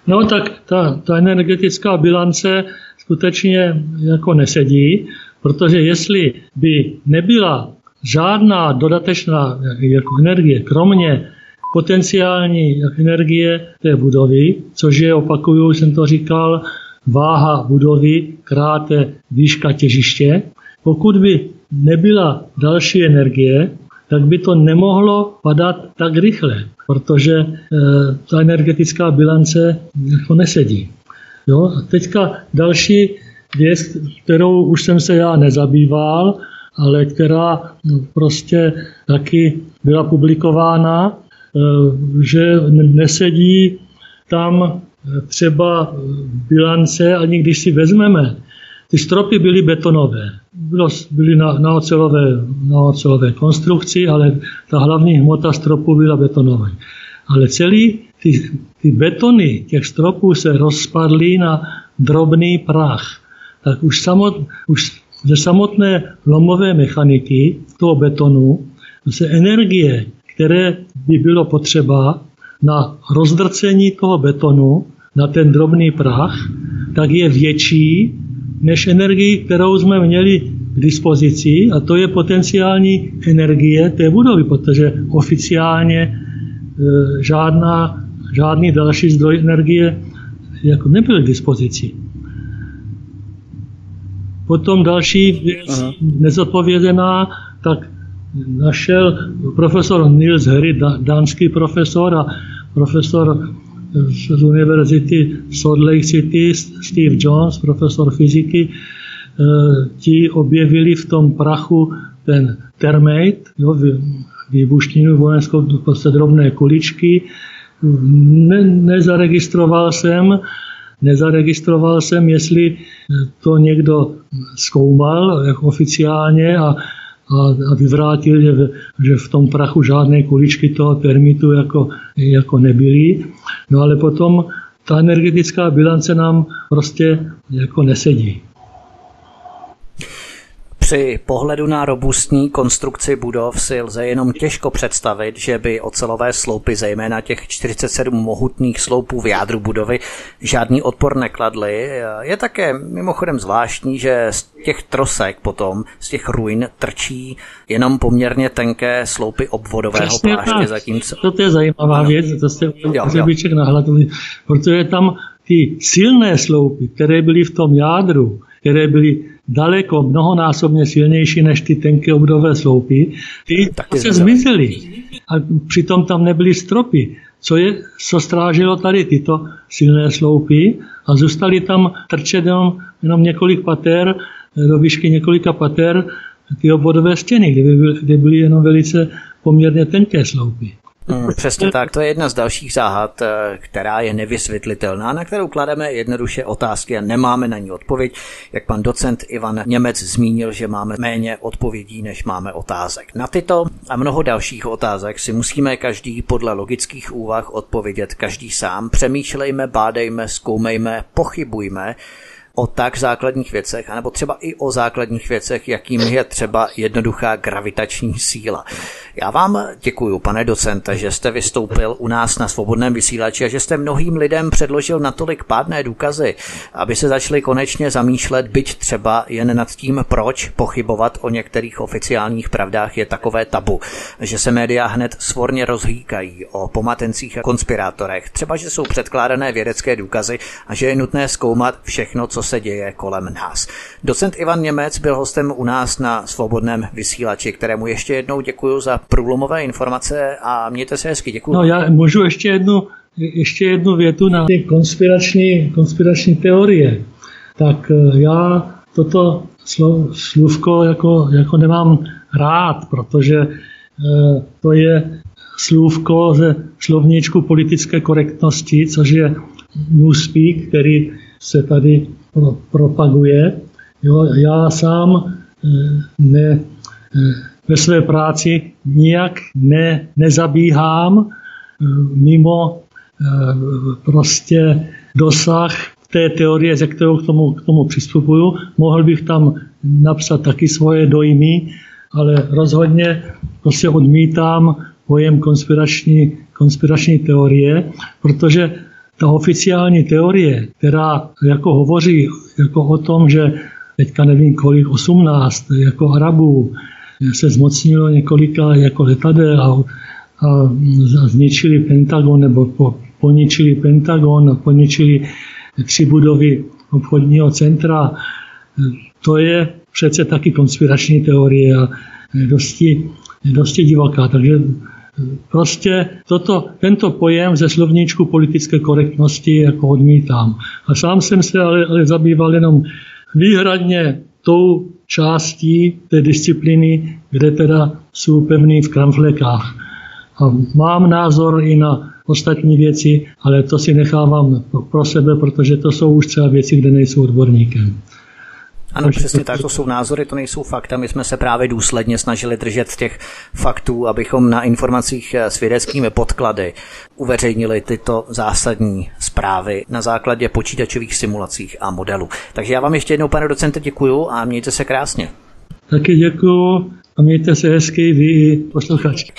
No tak ta, ta energetická bilance skutečně jako nesedí, protože jestli by nebyla žádná dodatečná jako energie, kromě potenciální energie té budovy, což je, opakuju, jsem to říkal, váha budovy kráte výška těžiště. Pokud by nebyla další energie, tak by to nemohlo padat tak rychle, protože e, ta energetická bilance jako nesedí. Jo? A teďka další věc, kterou už jsem se já nezabýval, ale která no, prostě taky byla publikována, e, že nesedí tam třeba bilance, ani když si vezmeme, ty stropy byly betonové, bylo, byly na, na, ocelové, na ocelové konstrukci, ale ta hlavní hmota stropu byla betonová. Ale celý ty, ty betony těch stropů se rozpadly na drobný prach. Tak už, samot, už ze samotné lomové mechaniky toho betonu se energie, které by bylo potřeba na rozdrcení toho betonu na ten drobný prach, tak je větší než energii, kterou jsme měli k dispozici a to je potenciální energie té budovy, protože oficiálně e, žádná, žádný další zdroj energie jako nebyl k dispozici. Potom další věc Aha. nezodpovězená, tak našel profesor Niels Herry, dánský profesor a profesor z univerzity Salt Lake City, Steve Jones, profesor fyziky, ti objevili v tom prachu ten termate, jo, výbušninu vojenskou, prostě drobné kuličky. Ne, nezaregistroval jsem, nezaregistroval jsem, jestli to někdo zkoumal jako oficiálně a a, a vyvrátil, že, že v tom prachu žádné kuličky toho termitu jako, jako nebyly. No ale potom ta energetická bilance nám prostě jako nesedí. Při pohledu na robustní konstrukci budov si lze jenom těžko představit, že by ocelové sloupy, zejména těch 47 mohutných sloupů v jádru budovy, žádný odpor nekladly. Je také mimochodem zvláštní, že z těch trosek potom, z těch ruin trčí jenom poměrně tenké sloupy obvodového Přesně pláště, tak. zatímco... To je zajímavá ano. věc, to jste hřebíček nahladili, protože tam ty silné sloupy, které byly v tom jádru, které byly daleko mnohonásobně silnější než ty tenké obdové sloupy, ty Taky se zmizely. A přitom tam nebyly stropy. Co, je, co strážilo tady tyto silné sloupy a zůstaly tam trčet jenom, jenom několik pater, do výšky několika pater, ty obvodové stěny, kde, by byly, kde byly jenom velice poměrně tenké sloupy. Mm, přesně tak, to je jedna z dalších záhad, eh, která je nevysvětlitelná, na kterou klademe jednoduše otázky a nemáme na ní odpověď. Jak pan docent Ivan Němec zmínil, že máme méně odpovědí, než máme otázek. Na tyto a mnoho dalších otázek si musíme každý podle logických úvah odpovědět každý sám. Přemýšlejme, bádejme, zkoumejme, pochybujme, o tak základních věcech, anebo třeba i o základních věcech, jakým je třeba jednoduchá gravitační síla. Já vám děkuji, pane docente, že jste vystoupil u nás na svobodném vysílači a že jste mnohým lidem předložil natolik pádné důkazy, aby se začali konečně zamýšlet, byť třeba jen nad tím, proč pochybovat o některých oficiálních pravdách je takové tabu, že se média hned svorně rozhýkají o pomatencích a konspirátorech, třeba že jsou předkládané vědecké důkazy a že je nutné zkoumat všechno, co se děje kolem nás. Docent Ivan Němec byl hostem u nás na svobodném vysílači, kterému ještě jednou děkuji za průlomové informace a mějte se hezky. Děkuji. No já můžu ještě jednu, ještě jednu větu na ty konspirační, konspirační teorie. Tak eh, já toto slůvko jako, jako nemám rád, protože eh, to je slůvko ze slovníčku politické korektnosti, což je newspeak, který se tady pro, propaguje. Jo, já sám eh, ne, eh, ve své práci nijak ne, nezabíhám mimo prostě dosah té teorie, ze kterou k tomu, k tomu přistupuju. Mohl bych tam napsat taky svoje dojmy, ale rozhodně prostě odmítám pojem konspirační, konspirační teorie, protože ta oficiální teorie, která jako hovoří jako o tom, že teďka nevím kolik, 18 jako Arabů se zmocnilo několika jako letadel a, a zničili Pentagon nebo po, poničili Pentagon a poničili tři budovy obchodního centra. To je přece taky konspirační teorie a dosti, dosti divoká. Takže prostě toto, tento pojem ze slovníčku politické korektnosti jako odmítám. A sám jsem se ale, ale zabýval jenom výhradně tou částí té disciplíny, kde teda jsou pevný v kramflekách. A mám názor i na ostatní věci, ale to si nechávám pro sebe, protože to jsou už třeba věci, kde nejsou odborníkem. Ano, přesně tak, to jsou názory, to nejsou fakta. My jsme se právě důsledně snažili držet těch faktů, abychom na informacích s vědeckými podklady uveřejnili tyto zásadní zprávy na základě počítačových simulacích a modelů. Takže já vám ještě jednou, pane docente, děkuju a mějte se krásně. Taky děkuju a mějte se hezky vy posluchači.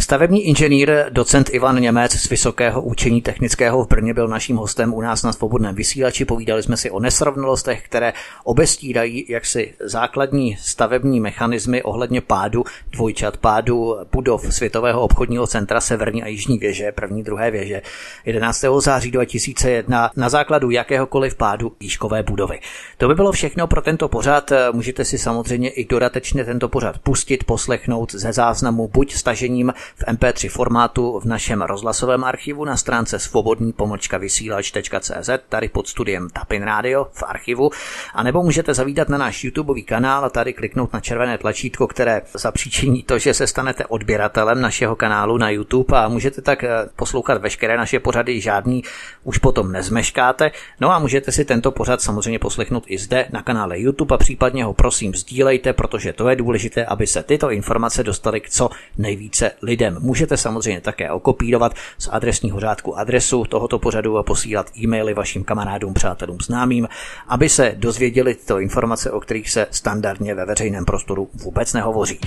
Stavební inženýr, docent Ivan Němec z Vysokého učení technického v Brně byl naším hostem u nás na svobodném vysílači. Povídali jsme si o nesrovnalostech, které obestírají jaksi základní stavební mechanismy ohledně pádu, dvojčat pádu budov Světového obchodního centra Severní a Jižní věže, první, druhé věže 11. září 2001 na základu jakéhokoliv pádu výškové budovy. To by bylo všechno pro tento pořad. Můžete si samozřejmě i dodatečně tento pořad pustit, poslechnout ze záznamu buď stažením v MP3 formátu v našem rozhlasovém archivu na stránce svobodný pomlčka vysílač.cz tady pod studiem Tapin Radio v archivu, anebo můžete zavídat na náš YouTubeový kanál a tady kliknout na červené tlačítko, které zapříčiní to, že se stanete odběratelem našeho kanálu na YouTube a můžete tak eh, poslouchat veškeré naše pořady, žádný už potom nezmeškáte. No a můžete si tento pořad samozřejmě poslechnout i zde na kanále YouTube a případně ho prosím sdílejte, protože to je důležité, aby se tyto informace dostaly k co nejvíce lidem. Můžete samozřejmě také okopírovat z adresního řádku adresu tohoto pořadu a posílat e-maily vašim kamarádům, přátelům, známým, aby se dozvěděli tyto informace, o kterých se standardně ve veřejném prostoru vůbec nehovoří.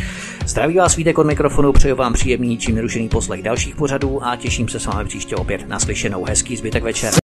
Zdraví vás Vítek od mikrofonu, přeju vám příjemný či nerušený poslech dalších pořadů a těším se s vámi příště opět na slyšenou. Hezký zbytek večer.